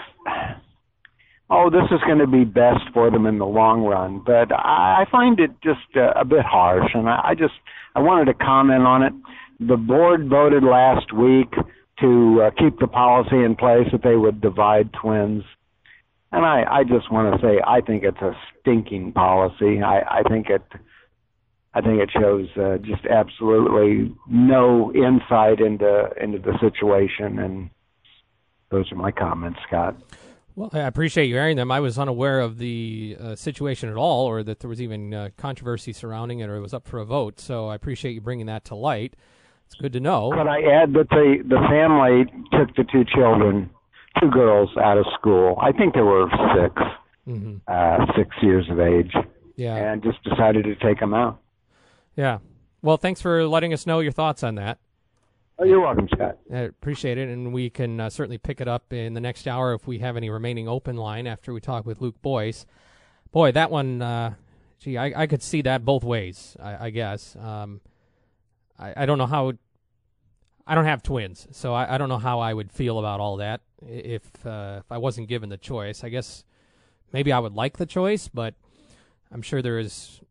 oh, this is going to be best for them in the long run. But I, I find it just uh, a bit harsh, and I, I just I wanted to comment on it. The board voted last week to uh, keep the policy in place that they would divide twins. And I, I just want to say I think it's a stinking policy. I, I think it I think it shows uh, just absolutely no insight into into the situation and those are my comments, Scott. Well, I appreciate you airing them. I was unaware of the uh, situation at all, or that there was even uh, controversy surrounding it, or it was up for a vote. So I appreciate you bringing that to light. It's good to know. Could I add that the the family took the two children, two girls, out of school. I think they were 6 Mhm. uh, six years of age, Yeah. and just decided to take them out. Yeah. Well, thanks for letting us know your thoughts on that. Oh, you're welcome, Scott. I appreciate it, and we can uh, certainly pick it up in the next hour if we have any remaining open line after we talk with Luke Boyce. Boy, that one, uh, gee, I, I could see that both ways. I, I guess. Um, I, I don't know how. I don't have twins, so I, I don't know how I would feel about all that if uh, if I wasn't given the choice. I guess maybe I would like the choice, but I'm sure there is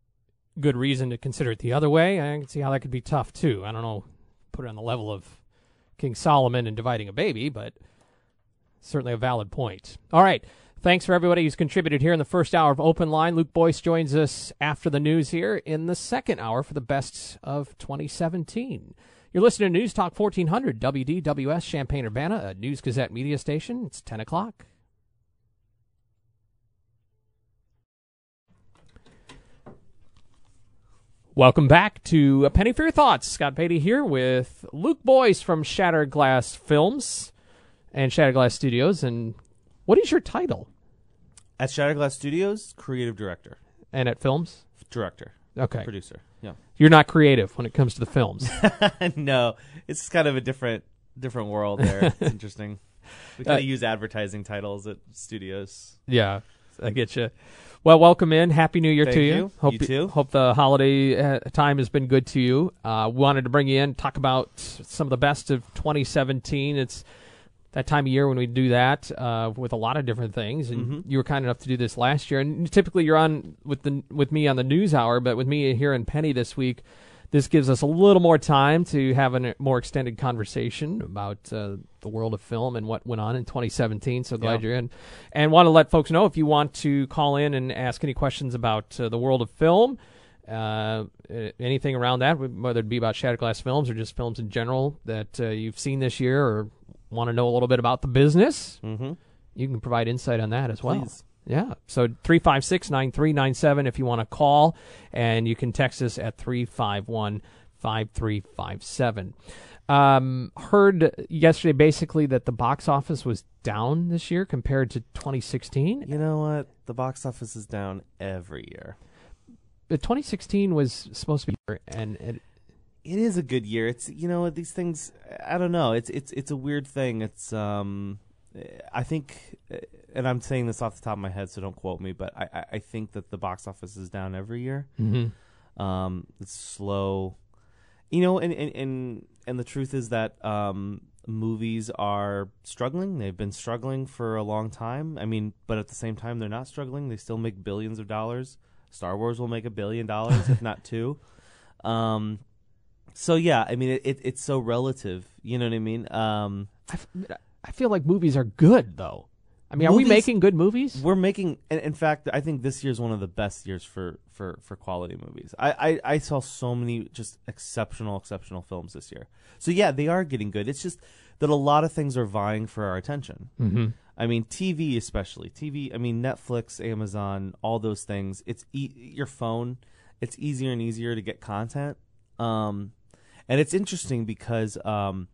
good reason to consider it the other way. I can see how that could be tough too. I don't know, put it on the level of King Solomon and dividing a baby, but certainly a valid point. All right. Thanks for everybody who's contributed here in the first hour of Open Line. Luke Boyce joins us after the news here in the second hour for the best of 2017. You're listening to News Talk 1400 WDWS Champaign Urbana, a News Gazette media station. It's 10 o'clock. Welcome back to A Penny for Your Thoughts. Scott Beatty here with Luke Boyce from Shattered Glass Films and Shattered Glass Studios. And what is your title? At Shatterglass Studios, creative director. And at Films? Director. Okay. Producer. Yeah. You're not creative when it comes to the films. [laughs] no, it's kind of a different different world there. It's [laughs] interesting. We kind Uh, of use advertising titles at studios. Yeah, I get you. Well, welcome in. Happy New Year Thank to you. you. Hope You too. Hope the holiday uh, time has been good to you. Uh, wanted to bring you in, talk about some of the best of 2017. It's that time of year when we do that uh, with a lot of different things. And Mhm. you were kind enough to do this last year. And typically you're on with the with me on the news hour, but with me here in Penny this week. This gives us a little more time to have a more extended conversation about uh, the world of film and what went on in 2017. So glad Yeah. you're in. And want to let folks know if you want to call in and ask any questions about uh, the world of film, uh, anything around that, whether it be about Shattered Glass Films or just films in general that uh, you've seen this year or want to know a little bit about the business, Mhm. you can provide insight on that as well. Please. Yeah. So 356 9397 if you want to call, and you can text us at 351 5357. Um, heard yesterday basically that the box office was down this year compared to 2016. You know what? The box office is down every year. But 2016 was supposed to be, and, and It is a good year. It's you know these things. I don't know. It's it's it's a weird thing. It's um, I think and I'm saying this off the top of my head, so don't quote me, but I, I, think that the box office is down every year. Mhm. Um, it's slow, you know, and and and, and the truth is that um, movies are struggling. They've been struggling for a long time. I mean, but at the same time, they're not struggling. They still make billions of dollars. Star Wars will make a billion dollars, if not two. [laughs] Um, so yeah, I mean, it, it it's so relative. You know what I mean? Um, I, f- I feel like movies are good though. I mean, are we Movies- making good movies? We're making, in, in fact, I think this year's one of the best years for for for quality movies. I, I I saw so many just exceptional exceptional films this year. So yeah, they are getting good. It's just that a lot of things are vying for our attention. Mhm. I mean, TV especially. TV. I mean, Netflix, Amazon, all those things. It's e- your phone. It's easier and easier to get content. Um, and it's interesting because um,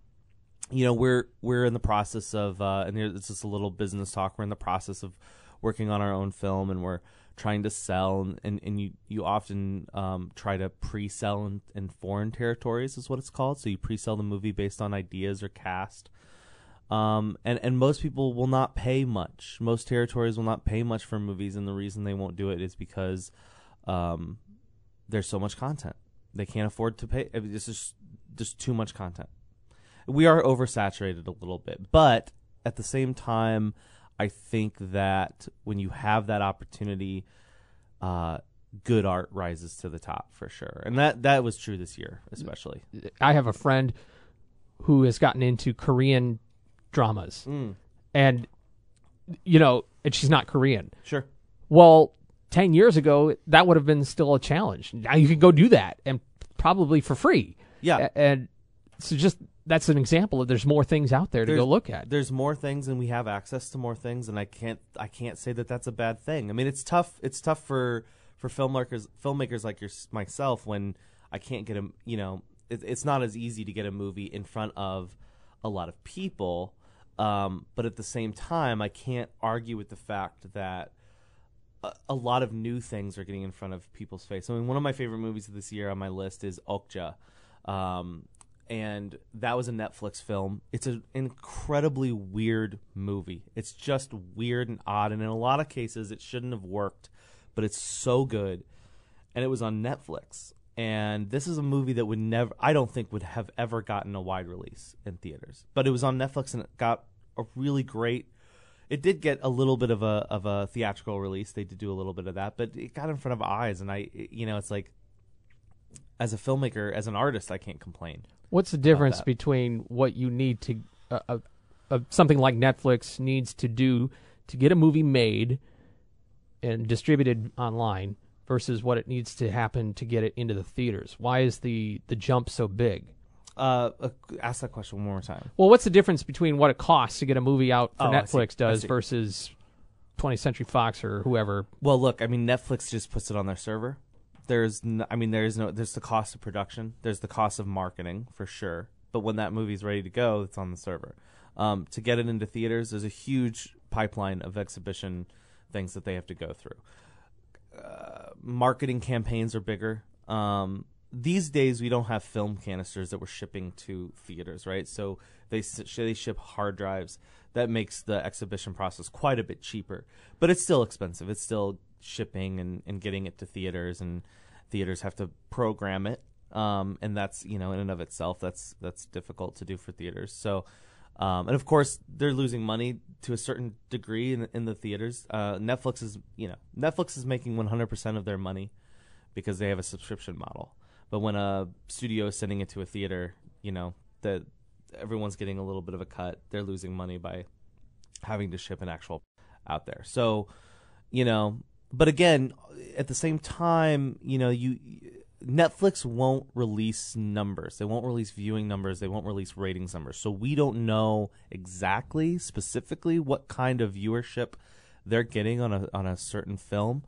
you know we're we're in the process of uh, and it's just a little business talk. We're in the process of working on our own film, and we're trying to sell. And and, and you you often um, try to pre-sell in, in foreign territories, is what it's called. So you pre-sell the movie based on ideas or cast. Um, and, and most people will not pay much. Most territories will not pay much for movies, and the reason they won't do it is because um, there's so much content. They can't afford to pay. I mean, This is just too much content. We are oversaturated a little bit, but at the same time, I think that when you have that opportunity, uh, good art rises to the top for sure, and that that was true this year, especially. I have a friend who has gotten into Korean dramas, Mm. and you know, and she's not Korean. Sure. Well, ten years ago, that would have been still a challenge. Now you can go do that, and probably for free. Yeah. And so just that's an example of there's more things out there to There's- go look at. There's more things, and we have access to more things, and I can't I can't say that that's a bad thing. I mean, it's tough. It's tough for for filmmakers filmmakers like your, myself when I can't get a you know it, it's not as easy to get a movie in front of a lot of people. Um, but at the same time, I can't argue with the fact that a, a lot of new things are getting in front of people's face. I mean, one of my favorite movies of this year on my list is Okja. Um, and that was a Netflix film. It's an incredibly weird movie. It's just weird and odd, and in a lot of cases, it shouldn't have worked, but it's so good. And it was on Netflix. And this is a movie that would never, I don't think, would have ever gotten a wide release in theaters. But it was on Netflix, and it got a really great. It did get a little bit of a of a theatrical release. They did do a little bit of that, but it got in front of eyes, and I, you know, it's like, as a filmmaker, as an artist, I can't complain. What's the difference between what you need to, uh, uh, uh, something like Netflix needs to do to get a movie made and distributed online versus what it needs to happen to get it into the theaters? Why is the, the jump so big? Uh, uh, ask that question one more time. Well, what's the difference between what it costs to get a movie out for Oh, I see. Netflix I does see. versus 20th Century Fox or whoever? Well, look, I mean, Netflix just puts it on their server. There's, I mean, there is no, there's the cost of production. There's the cost of marketing for sure. But when that movie's ready to go, it's on the server. Um, to get it into theaters, there's a huge pipeline of exhibition things that they have to go through. Uh, marketing campaigns are bigger. Um, these days, we don't have film canisters that we're shipping to theaters, right? So they they ship hard drives. That makes the exhibition process quite a bit cheaper, but it's still expensive. It's still shipping and, and getting it to theaters, and theaters have to program it, um, and that's you know in and of itself that's that's difficult to do for theaters. So. Um, and of course, they're losing money to a certain degree in, in the theaters. Uh, Netflix is, you know, Netflix is making 100% of their money because they have a subscription model. But when a studio is sending it to a theater, you know, that everyone's getting a little bit of a cut. They're losing money by having to ship an actual out there. So, you know, but again, at the same time, you know, you Netflix won't release numbers. They won't release viewing numbers. They won't release ratings numbers. So we don't know exactly, specifically, what kind of viewership they're getting on a on a certain film.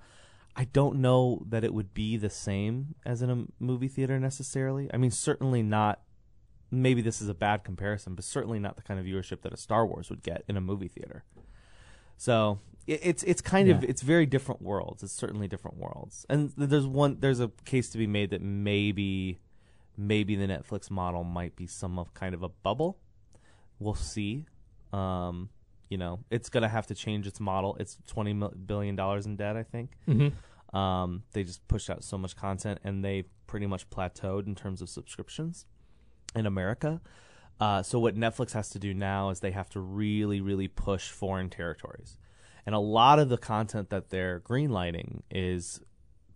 I don't know that it would be the same as in a movie theater necessarily. I mean, certainly not. Maybe this is a bad comparison, but certainly not the kind of viewership that a Star Wars would get in a movie theater. So it, it's it's kind of it's very different worlds. It's certainly different worlds, and there's one there's a case to be made that maybe maybe the Netflix model might be some of kind of a bubble. We'll see. Um, You know, it's gonna have to change its model. It's twenty billion dollars in debt, I think. Mhm. Um, they just pushed out so much content, and they pretty much plateaued in terms of subscriptions in America. Uh, so what Netflix has to do now is they have to really, really push foreign territories, and a lot of the content that they're greenlighting is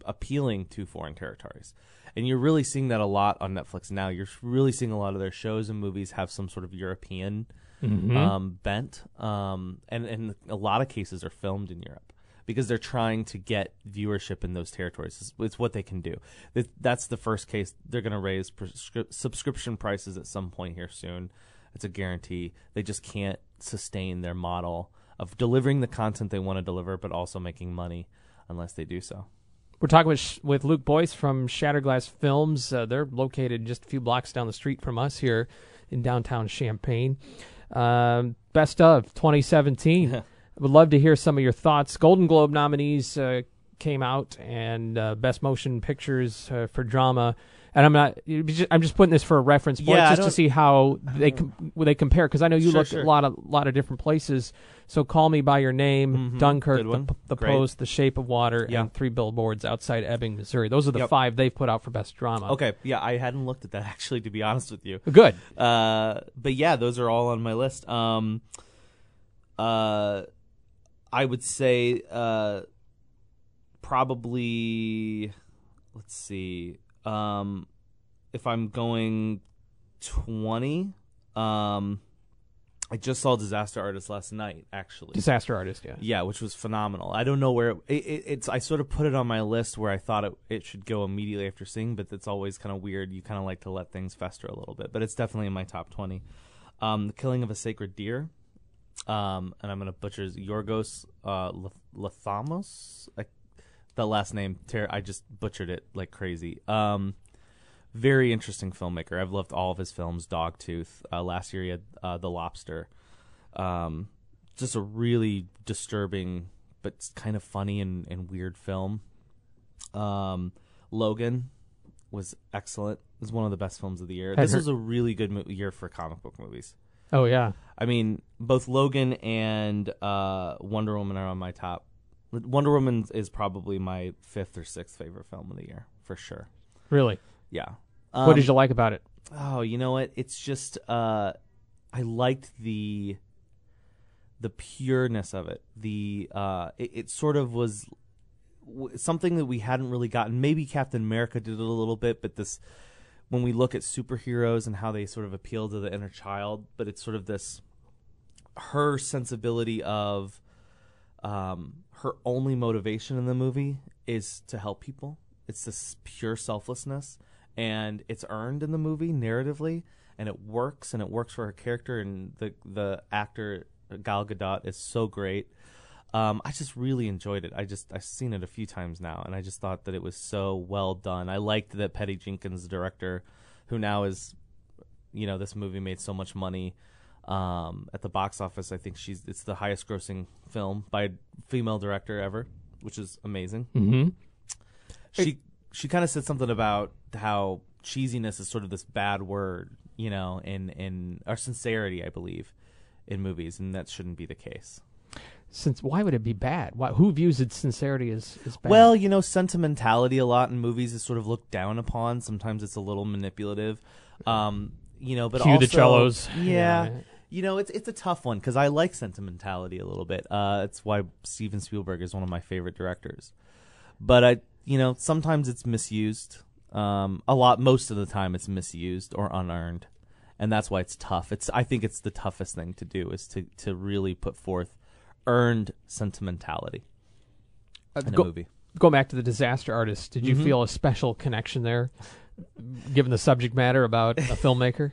appealing to foreign territories. And you're really seeing that a lot on Netflix now. You're really seeing a lot of their shows and movies have some sort of European Mhm. um, bent, um, and and a lot of cases are filmed in Europe because they're trying to get viewership in those territories. It's, it's what they can do. That- That's the first case. They're going to raise prescrip- subscription prices at some point here soon. It's a guarantee. They just can't sustain their model of delivering the content they want to deliver, but also making money unless they do so. We're talking with with Luke Boyce from Shatterglass Films. Uh, they're located just a few blocks down the street from us here in downtown Champaign. Um, best of 2017. [laughs] I would love to hear some of your thoughts. Golden Globe nominees uh, came out, and uh, Best Motion Pictures uh, for drama. And I'm not. I'm just putting this for a reference point, Yeah, just to see how they com- [laughs] they compare. Because I know you Sure, looked sure. at a lot of lot of different places. So call me by your name, Mhm. Dunkirk, the, the Post, The Shape of Water, Yeah. and Three Billboards Outside Ebbing, Missouri. Those are the Yep. five they've put out for best drama. Okay, yeah, I hadn't looked at that [laughs] actually, to be honest with you. Good. Uh, but yeah, those are all on my list. Um, uh, I would say uh, probably. Let's see. Um, if I'm going twenty, um, I just saw Disaster Artist last night. Actually, Disaster Artist, yeah. yeah, which was phenomenal. I don't know where it, it, it's. I sort of put it on my list where I thought it it should go immediately after seeing, but it's always kind of weird. You kind of like to let things fester a little bit, but it's definitely in my top twenty. Um, the Killing of a Sacred Deer, um, and I'm gonna butcher Yorgos uh, Lath- Lathamos. I, that last name, ter- I just butchered it like crazy. Um, very interesting filmmaker. I've loved all of his films. Dogtooth. Uh, last year he had uh, The Lobster. Um, just a really disturbing but kind of funny and, and weird film. Um, Logan was excellent. It was one of the best films of the year. Had this heard- was a really good mo- year for comic book movies. Oh yeah. I mean, both Logan and uh, Wonder Woman are on my top. Wonder Woman is probably my fifth or sixth favorite film of the year for sure. Really? Yeah. what did Um, you like about it? Oh, you know what? It's just uh, I liked the the pureness of it. The uh, it, it sort of was w- something that we hadn't really gotten. Maybe Captain America did it a little bit, but this when we look at superheroes and how they sort of appeal to the inner child, but it's sort of this her sensibility of um, her only motivation in the movie is to help people. It's this pure selflessness, and it's earned in the movie narratively, and it works, and it works for her character, and the the actor Gal Gadot is so great. Um, I just really enjoyed it. I just I've seen it a few times now, and I just thought that it was so well done. I liked that Patty Jenkins, the director, who now is, you know, this movie made so much money um, at the box office. I think she's it's the highest grossing film by a female director ever, which is amazing. Mhm. She she kind of said something about how cheesiness is sort of this bad word, you know, in in or sincerity, I believe, in movies, and that shouldn't be the case. Since why would it be bad? Why, who views its sincerity as, as bad? Well, you know, sentimentality a lot in movies is sort of looked down upon. Sometimes it's a little manipulative. Um, you know, but Cue also the cellos. Yeah. Yeah. You know, it's it's a tough one because I like sentimentality a little bit. Uh, it's why Steven Spielberg is one of my favorite directors. But I, you know, sometimes it's misused. Um, a lot, most of the time, it's misused or unearned, and that's why it's tough. It's I think it's the toughest thing to do is to to really put forth earned sentimentality Uh, in a go, movie. Go back to the Disaster Artist. Did you Mhm. feel a special connection there, given the subject matter about a [laughs] filmmaker?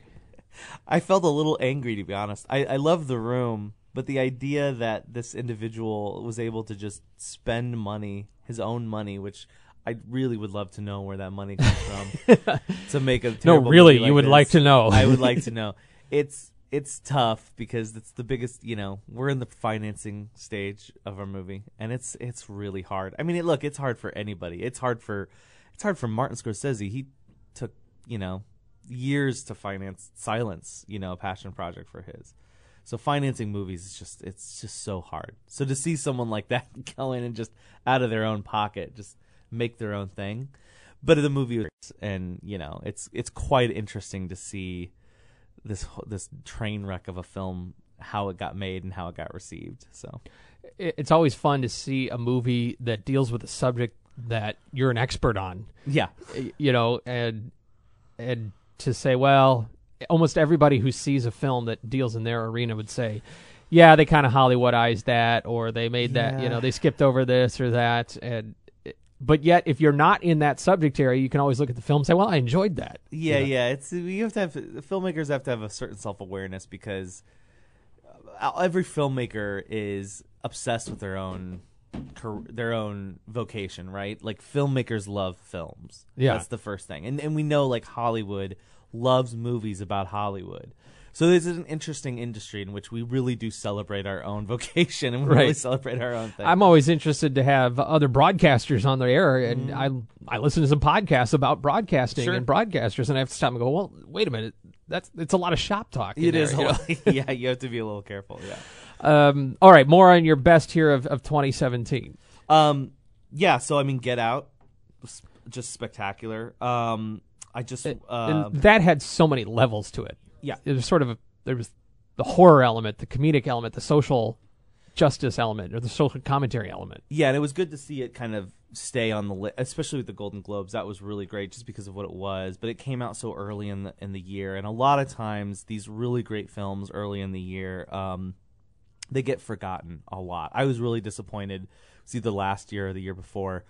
I felt a little angry to be honest. I, I love the room, but the idea that this individual was able to just spend money, his own money, which I really would love to know where that money comes from [laughs] to make a No, really, movie you would this. like to know. I would like [laughs] to know. It's it's tough because it's the biggest. You know, we're in the financing stage of our movie, and it's it's really hard. I mean, it, look, it's hard for anybody. It's hard for it's hard for Martin Scorsese. He took you know years to finance Silence, you know, a passion project for his. So financing movies is just it's just so hard. So to see someone like that [laughs] go in and just out of their own pocket just make their own thing, but the movie was- and you know it's it's quite interesting to see this this train wreck of a film how it got made and how it got received. So it's always fun to see a movie that deals with a subject that you're an expert on. Yeah. You know, and and to say, well, almost everybody who sees a film that deals in their arena would say, yeah, they kind of Hollywoodized that, or they made that, you know, they skipped over this or that, and. But yet, if you're not in that subject area, you can always look at the film and say, "Well, I enjoyed that." Yeah, You know? yeah. It's you have to have filmmakers have to have a certain self awareness because uh, every filmmaker is obsessed with their own their own vocation, right? Like filmmakers love films. Yeah. that's the first thing, and and we know like Hollywood loves movies about Hollywood. So this is an interesting industry in which we really do celebrate our own [laughs] vocation and we really celebrate our own thing. I'm always interested to have other broadcasters on the air, and mm. I I listen to some podcasts about broadcasting. Sure. and broadcasters, and I have to stop and go, well, wait a minute, that's it's a lot of shop talk. It there, is, you know? [laughs] yeah. You have to be a little careful. Yeah. Um, all right, more on your best here of, of 2017. Um, yeah. So I mean, Get Out, was just spectacular. Um, I just uh, and that had so many levels to it. Yeah. it was sort of a, there was the horror element, the comedic element, the social justice element, or the social commentary element. yeah, and it was good to see it kind of stay on the list, especially with the Golden Globes. That was really great, just because of what it was. But it came out so early in the in the year, and a lot of times these really great films early in the year, um, they get forgotten a lot. I was really disappointed. See the last year or the year before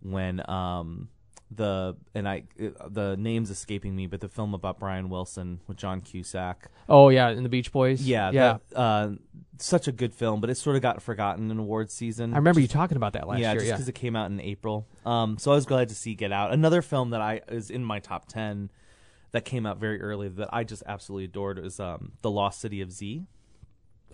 when um the and I uh, the name's escaping me, but the film about Brian Wilson with John Cusack. Oh yeah, in the Beach Boys. Yeah, yeah. that, uh, such a good film, but it sort of got forgotten in awards season. I remember you talking about that last year. yeah, year, just yeah. because it came out in April. Um, so I was glad to see Get Out. Another film that I is in my top ten that came out very early that I just absolutely adored is um, The Lost City of Z.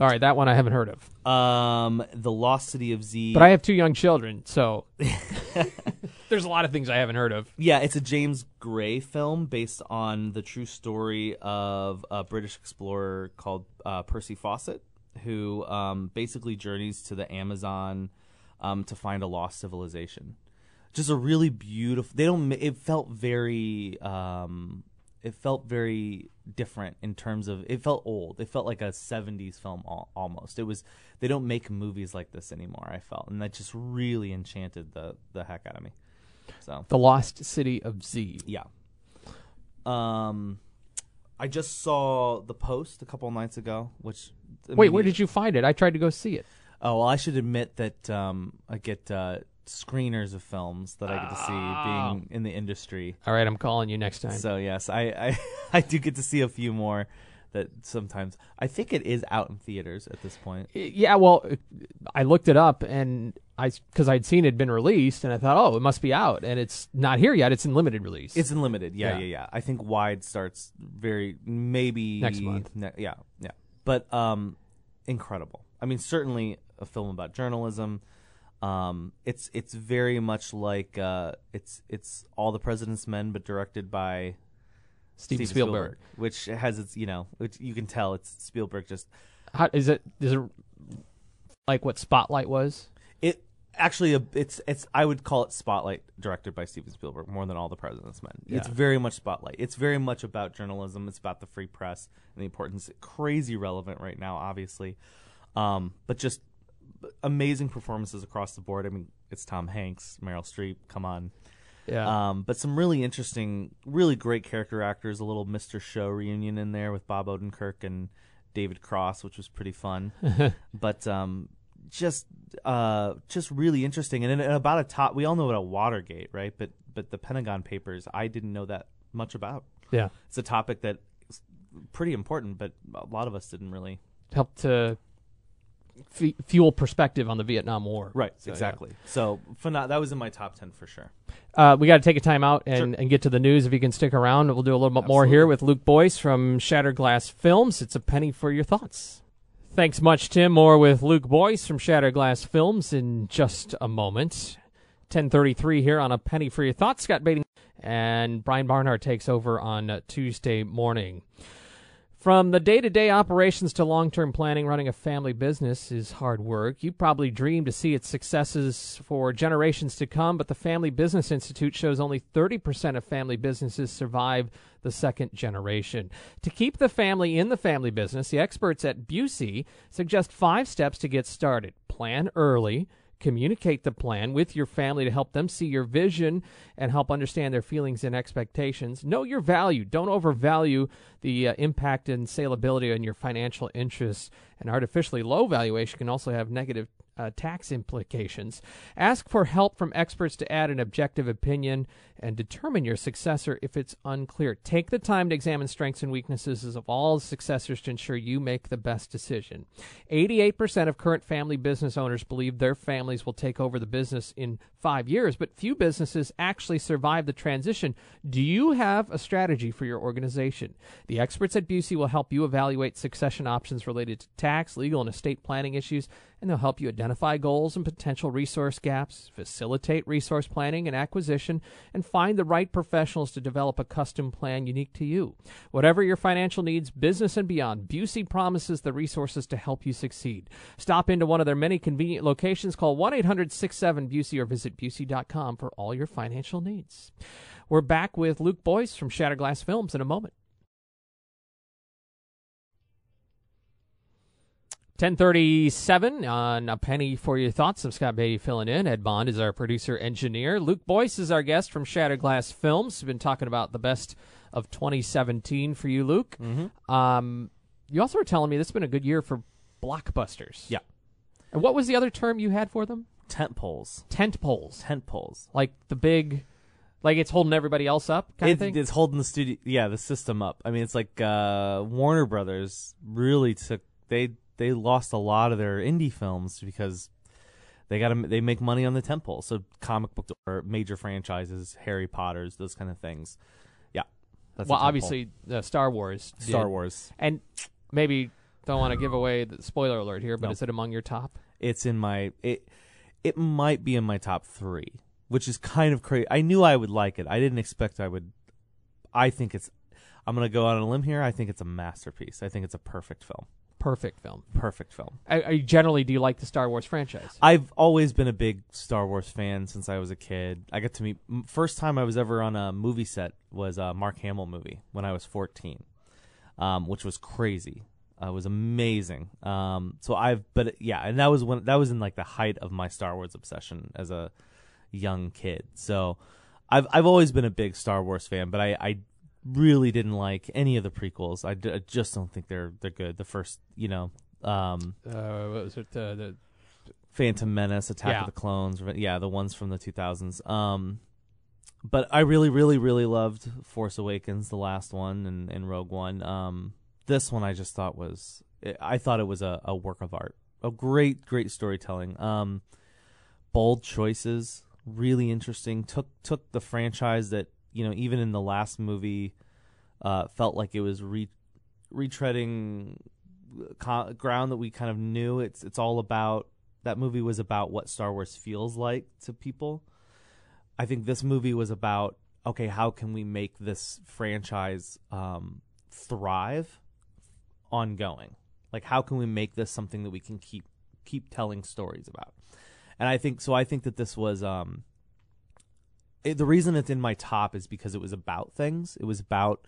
All right, that one I haven't heard of, Um, The Lost City of Z. but I have two young children, so [laughs] [laughs] there's a lot of things I haven't heard of. Yeah, it's a James Gray film based on the true story of a British explorer called uh, Percy Fawcett, who um, basically journeys to the Amazon um, to find a lost civilization. Just a really beautiful. They don't. It felt very. Um, it felt very different in terms of. It felt old. It felt like a '70s film al- almost. It was. They don't make movies like this anymore. I felt, and that just really enchanted the the heck out of me. So The Lost City of Z. yeah. Um, I just saw the post a couple of nights ago. Which Wait, where did you find it? I tried to go see it. Oh well, I should admit that um, I get uh, screeners of films that I get to see being in the industry. All right, I'm calling you next time. So yes, I, I [laughs] I do get to see a few more that sometimes I think it is out in theaters at this point. Yeah, well, I looked it up and I because I'd seen it had been released and I thought, oh, it must be out, and it's not here yet. It's in limited release. It's in limited. Yeah, Yeah. yeah, yeah. I think wide starts very maybe Next month. ne- yeah, yeah. But um, incredible. I mean, certainly a film about journalism. Um, it's it's very much like uh, it's it's all the President's Men, but directed by Steven Spielberg. which has its you know, which you can tell it's Spielberg just How, is it? Is it like what Spotlight was? It actually a, it's it's I would call it Spotlight directed by Steven Spielberg more than all the President's Men. It's very much Spotlight. It's very much about journalism. It's about the free press and the importance. Crazy relevant right now, obviously, um, but just amazing performances across the board. I mean, it's Tom Hanks, Meryl Streep. Come on. Yeah. Um, but some really interesting, really great character actors. A little Mr. Show reunion in there with Bob Odenkirk and David Cross, which was pretty fun. [laughs] but um, just uh, just really interesting, and, and about a top. We all know about Watergate, right? But but the Pentagon Papers, I didn't know that much about. Yeah. it's a topic that pretty important, but a lot of us didn't really. Helped to f- fuel perspective on the Vietnam War. Right, So, yeah. exactly. So pheno- that was in my top ten for sure. Uh, we got to take a time out and, Sure. and get to the news. If you can stick around, we'll do a little bit more here with Luke Boyce from Shattered Glass Films. It's a penny for your thoughts. Thanks much, Tim. More with Luke Boyce from Shattered Glass Films in just a moment. 1033 here on a penny for your thoughts. Scott Beatty and Brian Barnhart takes over on Tuesday morning. From the day to day operations to long term planning, running a family business is hard work. You probably dream to see its successes for generations to come, but the Family Business Institute shows only 30% of family businesses survive the second generation. To keep the family in the family business, the experts at Busey suggest five steps to get started. Plan early communicate the plan with your family to help them see your vision and help understand their feelings and expectations. Know your value. Don't overvalue the uh, impact and saleability on your financial interests. An artificially low valuation can also have negative uh, tax implications. Ask for help from experts to add an objective opinion and determine your successor if it's unclear. Take the time to examine strengths and weaknesses of all successors to ensure you make the best decision. 88% of current family business owners believe their families will take over the business in five years, but few businesses actually survive the transition. Do you have a strategy for your organization? The experts at Busey will help you evaluate succession options related to tax, legal, and estate planning issues and they'll help you identify goals and potential resource gaps, facilitate resource planning and acquisition, and find the right professionals to develop a custom plan unique to you. Whatever your financial needs, business and beyond, Busey promises the resources to help you succeed. Stop into one of their many convenient locations, call 1 800 67 Busey or visit Busey.com for all your financial needs. We're back with Luke Boyce from Shatterglass Films in a moment. 1037 on A Penny for Your Thoughts. I'm Scott Beatty filling in. Ed Bond is our producer engineer. Luke Boyce is our guest from Shatterglass Films. We've been talking about the best of 2017 for you, Luke. Mm-hmm. Um, you also were telling me this has been a good year for blockbusters. Yeah. And what was the other term you had for them? Tent poles. Tent poles. Tent poles. Like the big, like it's holding everybody else up kind It- of thing? It's holding the studio, yeah, the system up. I mean, it's like uh, Warner Brothers really took they they lost a lot of their indie films because they got to they make money on the tent pole. So comic book or major franchises, Harry Potter's, those kind of things. Yeah, that's well, obviously, uh, Star Wars. did. Star Wars. And maybe don't want to give away the spoiler alert here, but No. is it among your top? It's in my it it might be in my top three, which is kind of crazy. I knew I would like it. I didn't expect I would. I think it's. I'm gonna go out on a limb here. I think it's a masterpiece. I think it's a perfect film. Perfect film. Perfect film. I, I generally do you like the Star Wars franchise? I've always been a big Star Wars fan since I was a kid. I got to meet m- first time I was ever on a movie set was a Mark Hamill movie when I was 14, um, which was crazy. Uh, it was amazing. Um, so I've, but yeah, and that was when that was in like the height of my Star Wars obsession as a young kid. So I've I've always been a big Star Wars fan, but I, I really didn't like any of the prequels. I, d- I just don't think they're they're good. The first, you know, um, Uh, what was it? Uh, the Phantom Menace, Attack Yeah. of the Clones, yeah, the ones from the 2000s. Um, but I really, really, really loved Force Awakens, the last one, and, and Rogue One. Um, this one I just thought was, I thought it was a, a work of art, a great, great storytelling. Um, bold choices, really interesting. Took took the franchise that you know, even in the last movie, uh, felt like it was re- retreading co- ground that we kind of knew. It's it's all about that movie was about what Star Wars feels like to people. I think this movie was about okay, how can we make this franchise um, thrive ongoing? Like how can we make this something that we can keep keep telling stories about? And I think so. I think that this was um, it, the reason it's in my top is because it was about things. It was about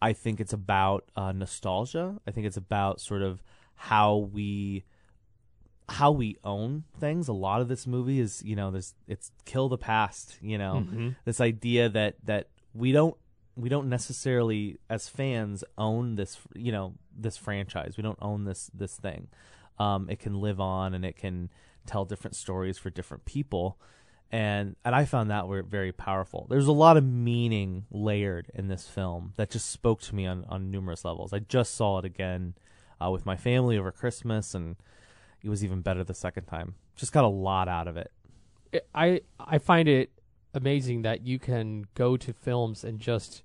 I think it's about uh, nostalgia. I think it's about sort of how we how we own things. A lot of this movie is, you know, this it's kill the past, you know. Mhm. This idea that that we don't we don't necessarily as fans own this, you know, this franchise. We don't own this this thing. Um it can live on and it can tell different stories for different people. And and I found that were very powerful. There's a lot of meaning layered in this film that just spoke to me on on numerous levels. I just saw it again uh, with my family over Christmas and it was even better the second time. Just got a lot out of it. it- I I find it amazing that you can go to films and just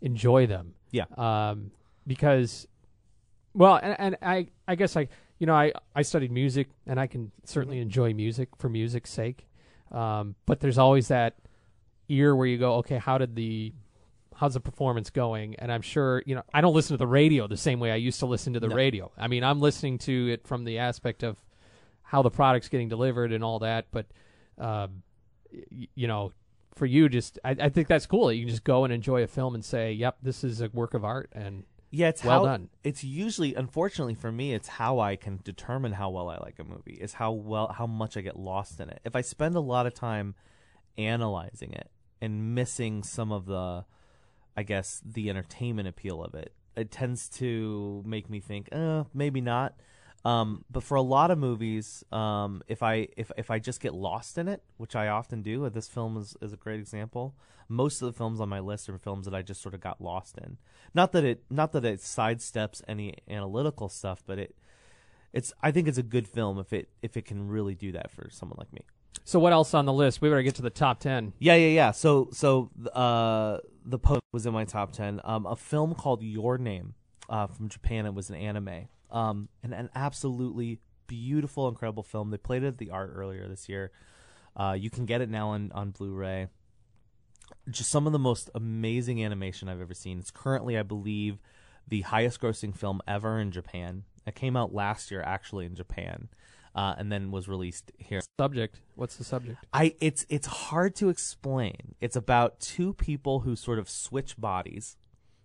enjoy them. Yeah. Um, because, well, and, and I I guess I you know I I studied music and I can certainly enjoy music for music's sake. Um, but there's always that ear where you go, okay, how did the how's the performance going? And I'm sure you know I don't listen to the radio the same way I used to listen to the No. radio. I mean, I'm listening to it from the aspect of how the product's getting delivered and all that. But um, y- you know, for you, just I, I think that's cool. You can just go and enjoy a film and say, "Yep, this is a work of art," and Yeah, it's well how, done. It's usually, unfortunately for me, it's how I can determine how well I like a movie. Is how well, how much I get lost in it. If I spend a lot of time analyzing it and missing some of the, I guess, the entertainment appeal of it, it tends to make me think, uh, maybe not. Um, but for a lot of movies, um, if I if if I just get lost in it, which I often do, this film is, is a great example. Most of the films on my list are films that I just sort of got lost in. Not that it not that it sidesteps any analytical stuff, but it it's I think it's a good film if it if it can really do that for someone like me. So what else on the list? We better get to the top ten. Yeah, yeah, yeah. So, so uh, the post was in my top ten. Um, a film called Your Name, uh, from Japan. It was an anime. Um, and an absolutely beautiful, incredible film. They played it at the Art earlier this year. Uh, you can get it now on on Blu-ray. Just some of the most amazing animation I've ever seen. It's currently, I believe, the highest-grossing film ever in Japan. It came out last year, actually, in Japan, uh, and then was released here. Subject. What's the subject? I it's it's hard to explain. It's about two people who sort of switch bodies.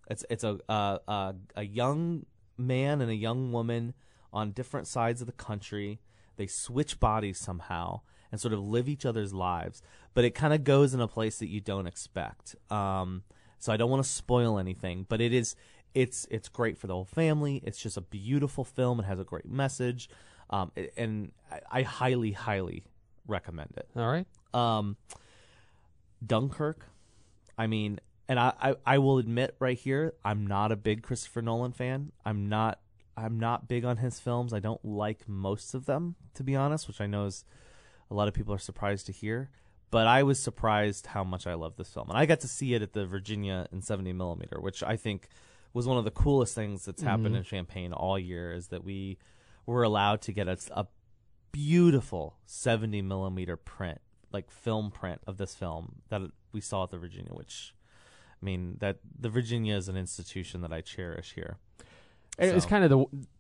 It's it's a uh, uh, a young man and a young woman on different sides of the country. They switch bodies somehow and sort of live each other's lives, but it kind of goes in a place that you don't expect. Um, so I don't want to spoil anything, but it is it's it's great for the whole family. It's just a beautiful film. It has a great message, um, and I, I highly highly recommend it. All right. Um, Dunkirk. I mean, and I, I, I will admit right here, I'm not a big Christopher Nolan fan. I'm not I'm not big on his films. I don't like most of them, to be honest, which I know is a lot of people are surprised to hear. But I was surprised how much I love this film, and I got to see it at the Virginia in 70 millimeter, which I think was one of the coolest things that's happened Mhm. in Champaign all year. Is that we were allowed to get a, a beautiful 70 millimeter print, like film print of this film that we saw at the Virginia, which I mean that the Virginia is an institution that I cherish here. So- kind of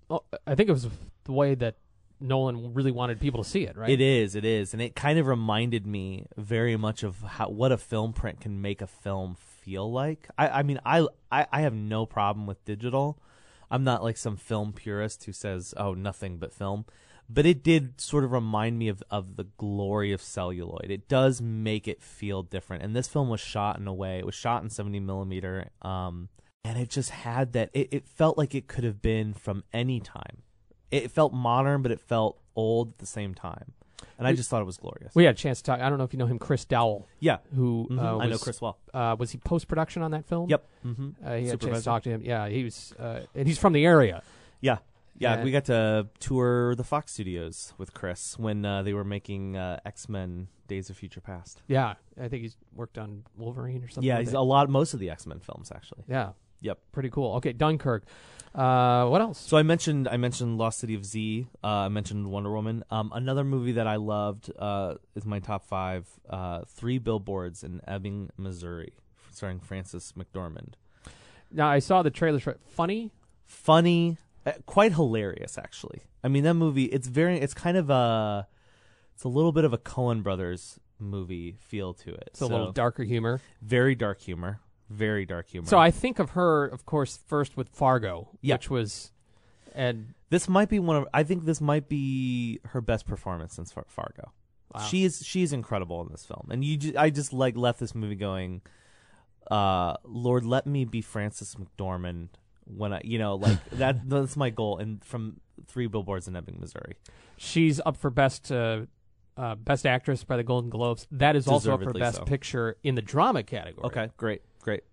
the. I think it was the way that Nolan really wanted people to see it, right? It is, it is, and it kind of reminded me very much of how what a film print can make a film feel like. I, I mean, I, I, I have no problem with digital. I'm not like some film purist who says, "Oh, nothing but film," but it did sort of remind me of of the glory of celluloid. It does make it feel different, and this film was shot in a way. It was shot in 70 millimeter, um, and it just had that. It, it felt like it could have been from any time. It felt modern, but it felt old at the same time, and I just thought it was glorious. We had a chance to talk. I don't know if you know him, Chris Dowell. Yeah. who Mhm. uh, I know was- Chris well. Uh, was he post production on that film? Yep. Mhm. Uh, he had a chance to talk to him. Yeah, he was, uh, and he's from the area. Yeah. Yeah, we got to tour the Fox Studios with Chris when uh, they were making uh, X Men: Days of Future Past. Yeah, I think he's worked on Wolverine or something. Yeah, like he's that. a lot. Most of the X Men films, actually. Yeah. Yep. Pretty cool. Okay, Dunkirk. Uh, what else? So I mentioned I mentioned Lost City of Z. Uh, I mentioned Wonder Woman. Um, another movie that I loved uh, is my top five. Uh, Three Billboards in Ebbing, Missouri, starring Frances McDormand. Now I saw the trailer. For it. Funny. funny, quite hilarious actually. I mean that movie it's very it's kind of a it's a little bit of a Coen brothers movie feel to it. It's a little darker humor. Very dark humor. Very dark humor. So I think of her, of course, first with Fargo, Yeah. which was, and this might be one of I think this might be her best performance since Far- Fargo. Wow. She is she is incredible in this film. And you ju- I just like left this movie going uh Lord let me be Frances McDormand when I you know like [laughs] that that's my goal and from 3 billboards in Ebbing, Missouri. she's up for best uh, uh, best actress by the Golden Globes. That is also up for Deservedly best so. picture in the drama category. Okay, great. Great.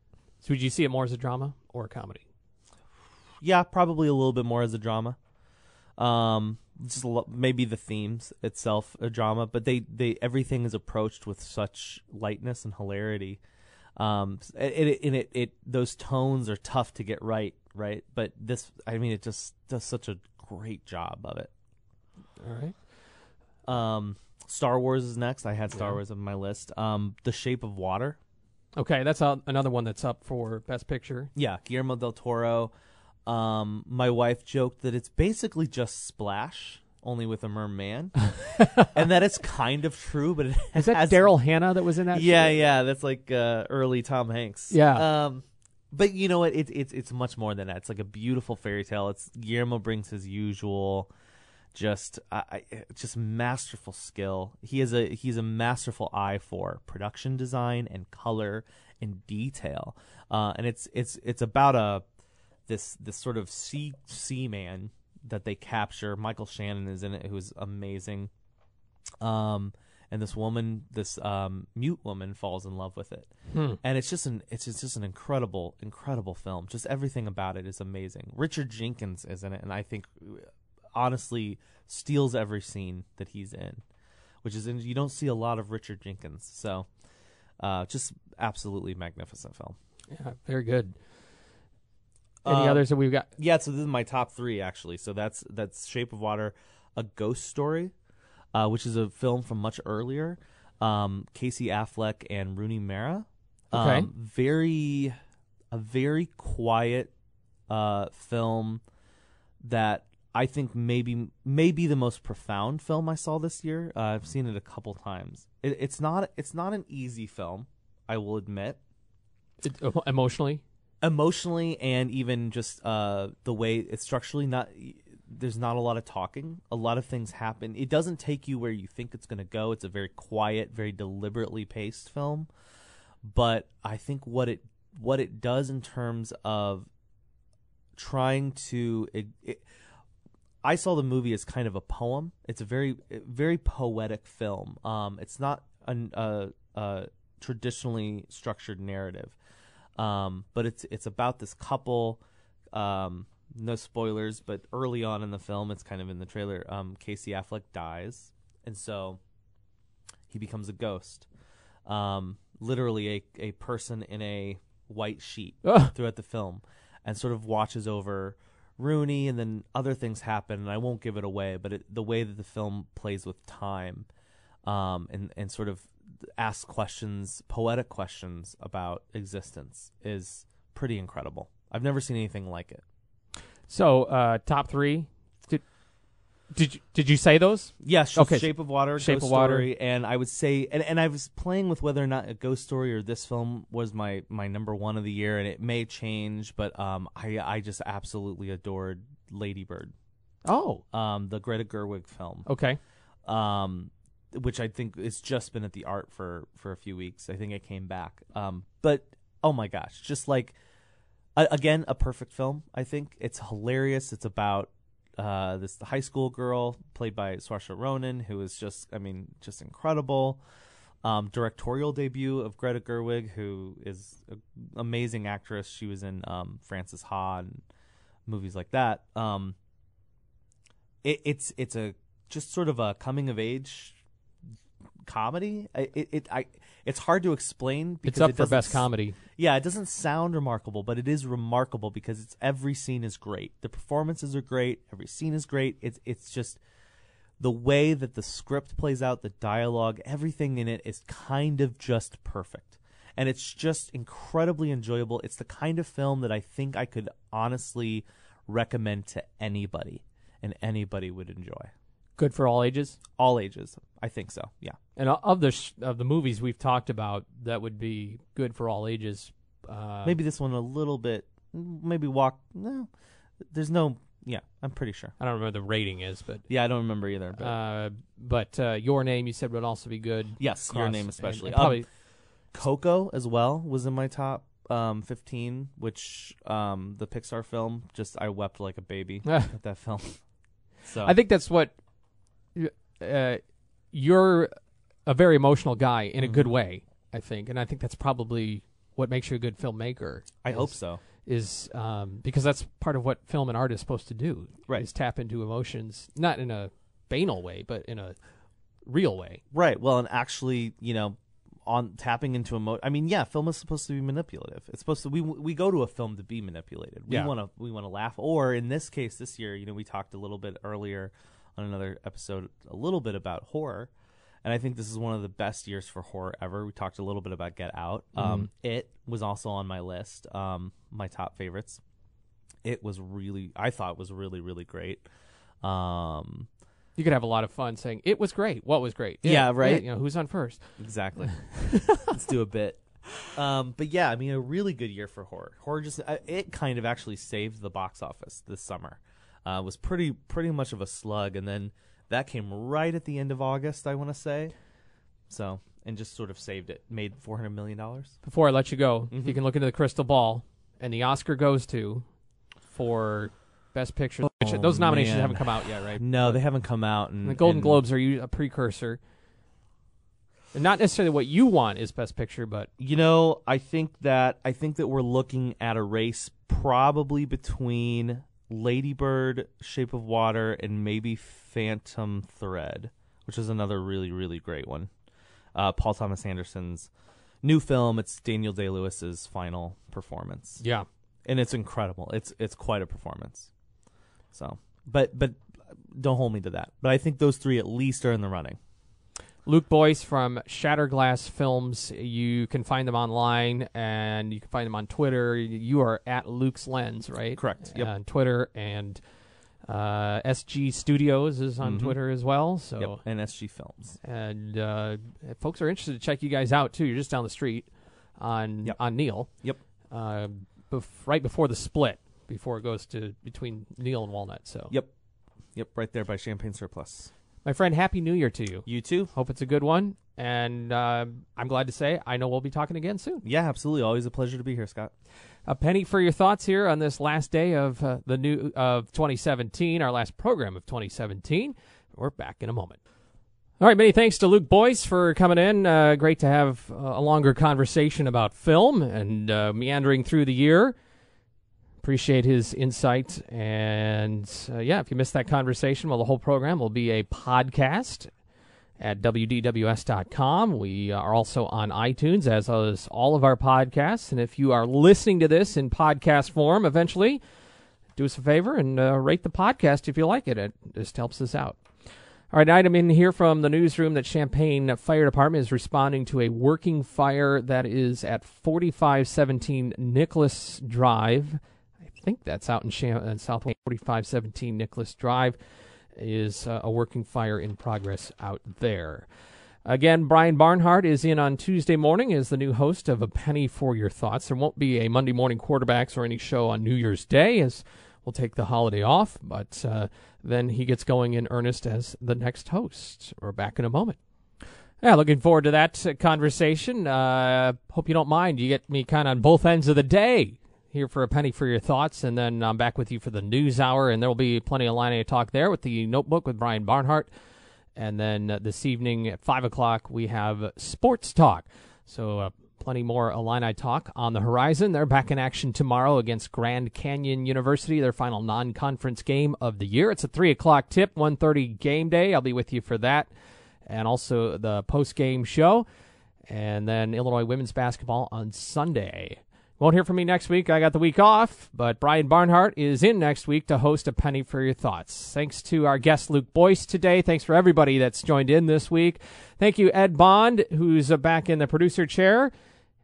So would you see it more as a drama or a comedy? Yeah, probably a little bit more as a drama. Um, just a lo- maybe the themes itself a drama, but they they everything is approached with such lightness and hilarity. Um, it it, and it it those tones are tough to get right, right? But this, I mean, it just does such a great job of it. All right. Um, Star Wars is next. I had Star Yeah. Wars on my list. Um, The Shape of Water. Okay, that's a, another one that's up for Best Picture. Yeah, Guillermo del Toro. Um, my wife joked that it's basically just Splash, only with a merman, [laughs] and that it's kind of true. But it Is that Daryl Hannah that was in that? Yeah, shit? yeah, that's like uh, early Tom Hanks. Yeah. Um, but you know what? It's it's it's much more than that. It's like a beautiful fairy tale. It's Guillermo brings his usual, just I- just masterful skill. He has a he's a masterful eye for production design and color and detail. Uh, and it's it's it's about a this this sort of sea sea man that they capture. Michael Shannon is in it, who's amazing. Um, and this woman, this um, mute woman, falls in love with it, Hmm. and it's just an it's just, just an incredible, incredible film. Just everything about it is amazing. Richard Jenkins is in it, and I think honestly steals every scene that he's in, which is in, you don't see a lot of Richard Jenkins. So, uh, just absolutely magnificent film. Yeah, very good. Any Uh, others that we've got? Yeah, so this is my top three actually. So that's that's Shape of Water, A Ghost Story, uh, which is a film from much earlier. Um, Casey Affleck and Rooney Mara. Um, Okay. Very, a very quiet uh, film that I think maybe maybe the most profound film I saw this year. Uh, I've seen it a couple times. It, it's not it's not an easy film, I will admit It, emotionally. emotionally and even just uh, the way it's structurally not there's not a lot of talking a lot of things happen it doesn't take you where you think it's going to go it's a very quiet very deliberately paced film but i think what it what it does in terms of trying to it, it, I saw the movie as kind of a poem. It's a very very poetic film. Um, it's not an, a, a traditionally structured narrative, um, but it's it's about this couple. Um, no spoilers, but early on in the film, it's kind of in the trailer. Um, Casey Affleck dies, and so he becomes a ghost. Um, literally a a person in a white sheet Ugh. throughout the film, and sort of watches over Rooney, and then other things happen, and I won't give it away, but it, the way that the film plays with time, um, and and sort of asks questions, poetic questions about existence, is pretty incredible. I've never seen anything like it. So, uh, top three. Did did you, did you say those? Yes, Okay. Shape of Water, Shape Ghost of Water. Story, and I would say, and, and I was playing with whether or not a Ghost Story or this film was my my number one of the year, and it may change, but um, I I just absolutely adored Lady Bird. Oh, um, the Greta Gerwig film. Okay. Um, which I think it's just been at the art for for a few weeks. I think it came back. Um, but oh my gosh, just like again a perfect film. I think it's hilarious. It's about uh, this high school girl played by Saoirse Ronan, who is just, I mean, just incredible. Um, directorial debut of Greta Gerwig, who is an amazing actress. She was in um, Frances Ha and movies like that. Um, it, it's it's a just sort of a coming of age comedy. I- It, it I it's hard to explain. It's because up it for best comedy. Yeah, it doesn't sound remarkable, but it is remarkable because it's every scene is great. The performances are great. Every scene is great. It's it's just the way that the script plays out, the dialogue, everything in it is kind of just perfect. And it's just incredibly enjoyable. It's the kind of film that I think I could honestly recommend to anybody and anybody would enjoy. Good for all ages. All ages, I think so. Yeah. And of the sh- of the movies we've talked about, that would be good for all ages. Uh, maybe this one a little bit maybe walk no there's no yeah i'm pretty sure I don't remember the rating is, but yeah i don't remember either but uh, but uh, your name you said would also be good. yes your name and- especially and probably um, coco as well was in my top um 15 which um the pixar film just i wept like a baby [laughs] at that film [laughs] so I think that's what uh, you're a very emotional guy in a good Mm-hmm. way. I think, and I think that's probably what makes you a good filmmaker. I is- hope so. Is um, because that's part of what film and art is supposed to do. Right. Is tap into emotions, not in a banal way, but in a real way. Right. Well, and actually, you know, on tapping into emotion. I mean, yeah, film is supposed to be manipulative. It's supposed to. We we go to a film to be manipulated. We Yeah. want to we want to laugh. Or in this case, this year, you know, we talked a little bit earlier on another episode, a little bit about horror, and I think this is one of the best years for horror ever. We talked a little bit about Get Out. Um, It was also on my list, um, my top favorites. It was really, I thought was really, really great. Um, You could have a lot of fun saying it was great. What was great? Yeah, right. you know who's on first? Exactly. [laughs] Let's do a bit. Um, but yeah, I mean, a really good year for horror. Horror just uh, it kind of actually saved the box office this summer. Uh, was pretty pretty much of a slug, and then that came right at the end of August, I want to say. So and just sort of saved it. Made four hundred million dollars. Before I let you go, Mm-hmm. you can look into the crystal ball, and the Oscar goes to for Best Picture. Oh, those nominations man. haven't come out yet, right? No, they haven't come out. And the Golden and- Globes are a precursor. And not necessarily what you want is Best Picture, but You know, I think that I think that we're looking at a race probably between Lady Bird, Shape of Water, and maybe Phantom Thread, which is another really really great one. Uh, Paul Thomas Anderson's new film. It's Daniel Day Lewis's final performance. Yeah. and it's incredible. It's it's quite a performance. So, but but don't hold me to that. But I think those three at least are in the running. Luke Boyce from Shatterglass Films. You can find them online and you can find them on Twitter. You are at Luke's Lens, right? Correct. Yep. On Twitter and uh, SG Studios is on Mhm. Twitter as well. So Yep, and SG Films. And uh, folks are interested to check you guys out too. You're just down the street on on Neil. Yep. Uh, bef- right before the split, before it goes to between Neil and Walnut. So Yep. Yep, right there by Champaign Surplus. My friend, Happy New Year to you. You too. Hope it's a good one. And uh, I'm glad to say I know we'll be talking again soon. Yeah, absolutely. Always a pleasure to be here, Scott. A penny for your thoughts here on this last day of uh, the new of 2017, our last program of 2017. We're back in a moment. All right, many thanks to Luke Boyce for coming in. Uh, great to have uh, a longer conversation about film and uh, meandering through the year. Appreciate his insight. And uh, yeah, if you missed that conversation, well, the whole program will be a podcast at WDWS.com. We are also on iTunes, as is all of our podcasts. And if you are listening to this in podcast form eventually, do us a favor and uh, rate the podcast if you like it. It just helps us out. All right, item in here from the newsroom that Champaign Fire Department is responding to a working fire that is at 4517 Nicholas Drive. Think that's out in Cham- uh, South 4517 Nicholas Drive is uh, a working fire in progress out there. Again, Brian Barnhart is in on Tuesday morning as the new host of A Penny for Your Thoughts. There won't be a Monday morning quarterbacks or any show on New Year's Day as we'll take the holiday off, but uh, then he gets going in earnest as the next host. We're back in a moment. Yeah, looking forward to that uh, conversation. Uh, hope you don't mind. You get me kind of on both ends of the day here for a penny for your thoughts, and then I'm back with you for the news hour, and there will be plenty of Illini talk there with the notebook with Brian Barnhart. And then uh, this evening at 5 o'clock, we have sports talk. So uh, plenty more Illini talk on the horizon. They're back in action tomorrow against Grand Canyon University, their final non-conference game of the year. It's a 3 o'clock tip, 1.30 game day. I'll be with you for that. And also the post-game show. And then Illinois women's basketball on Sunday. Won't hear from me next week. I got the week off, but Brian Barnhart is in next week to host a penny for your thoughts. Thanks to our guest Luke Boyce today. Thanks for everybody that's joined in this week. Thank you, Ed Bond, who's back in the producer chair.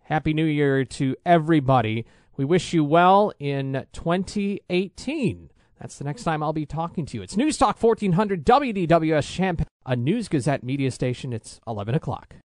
Happy New Year to everybody. We wish you well in 2018. That's the next time I'll be talking to you. It's News Talk 1400 WDWS a News Gazette media station. It's 11 o'clock.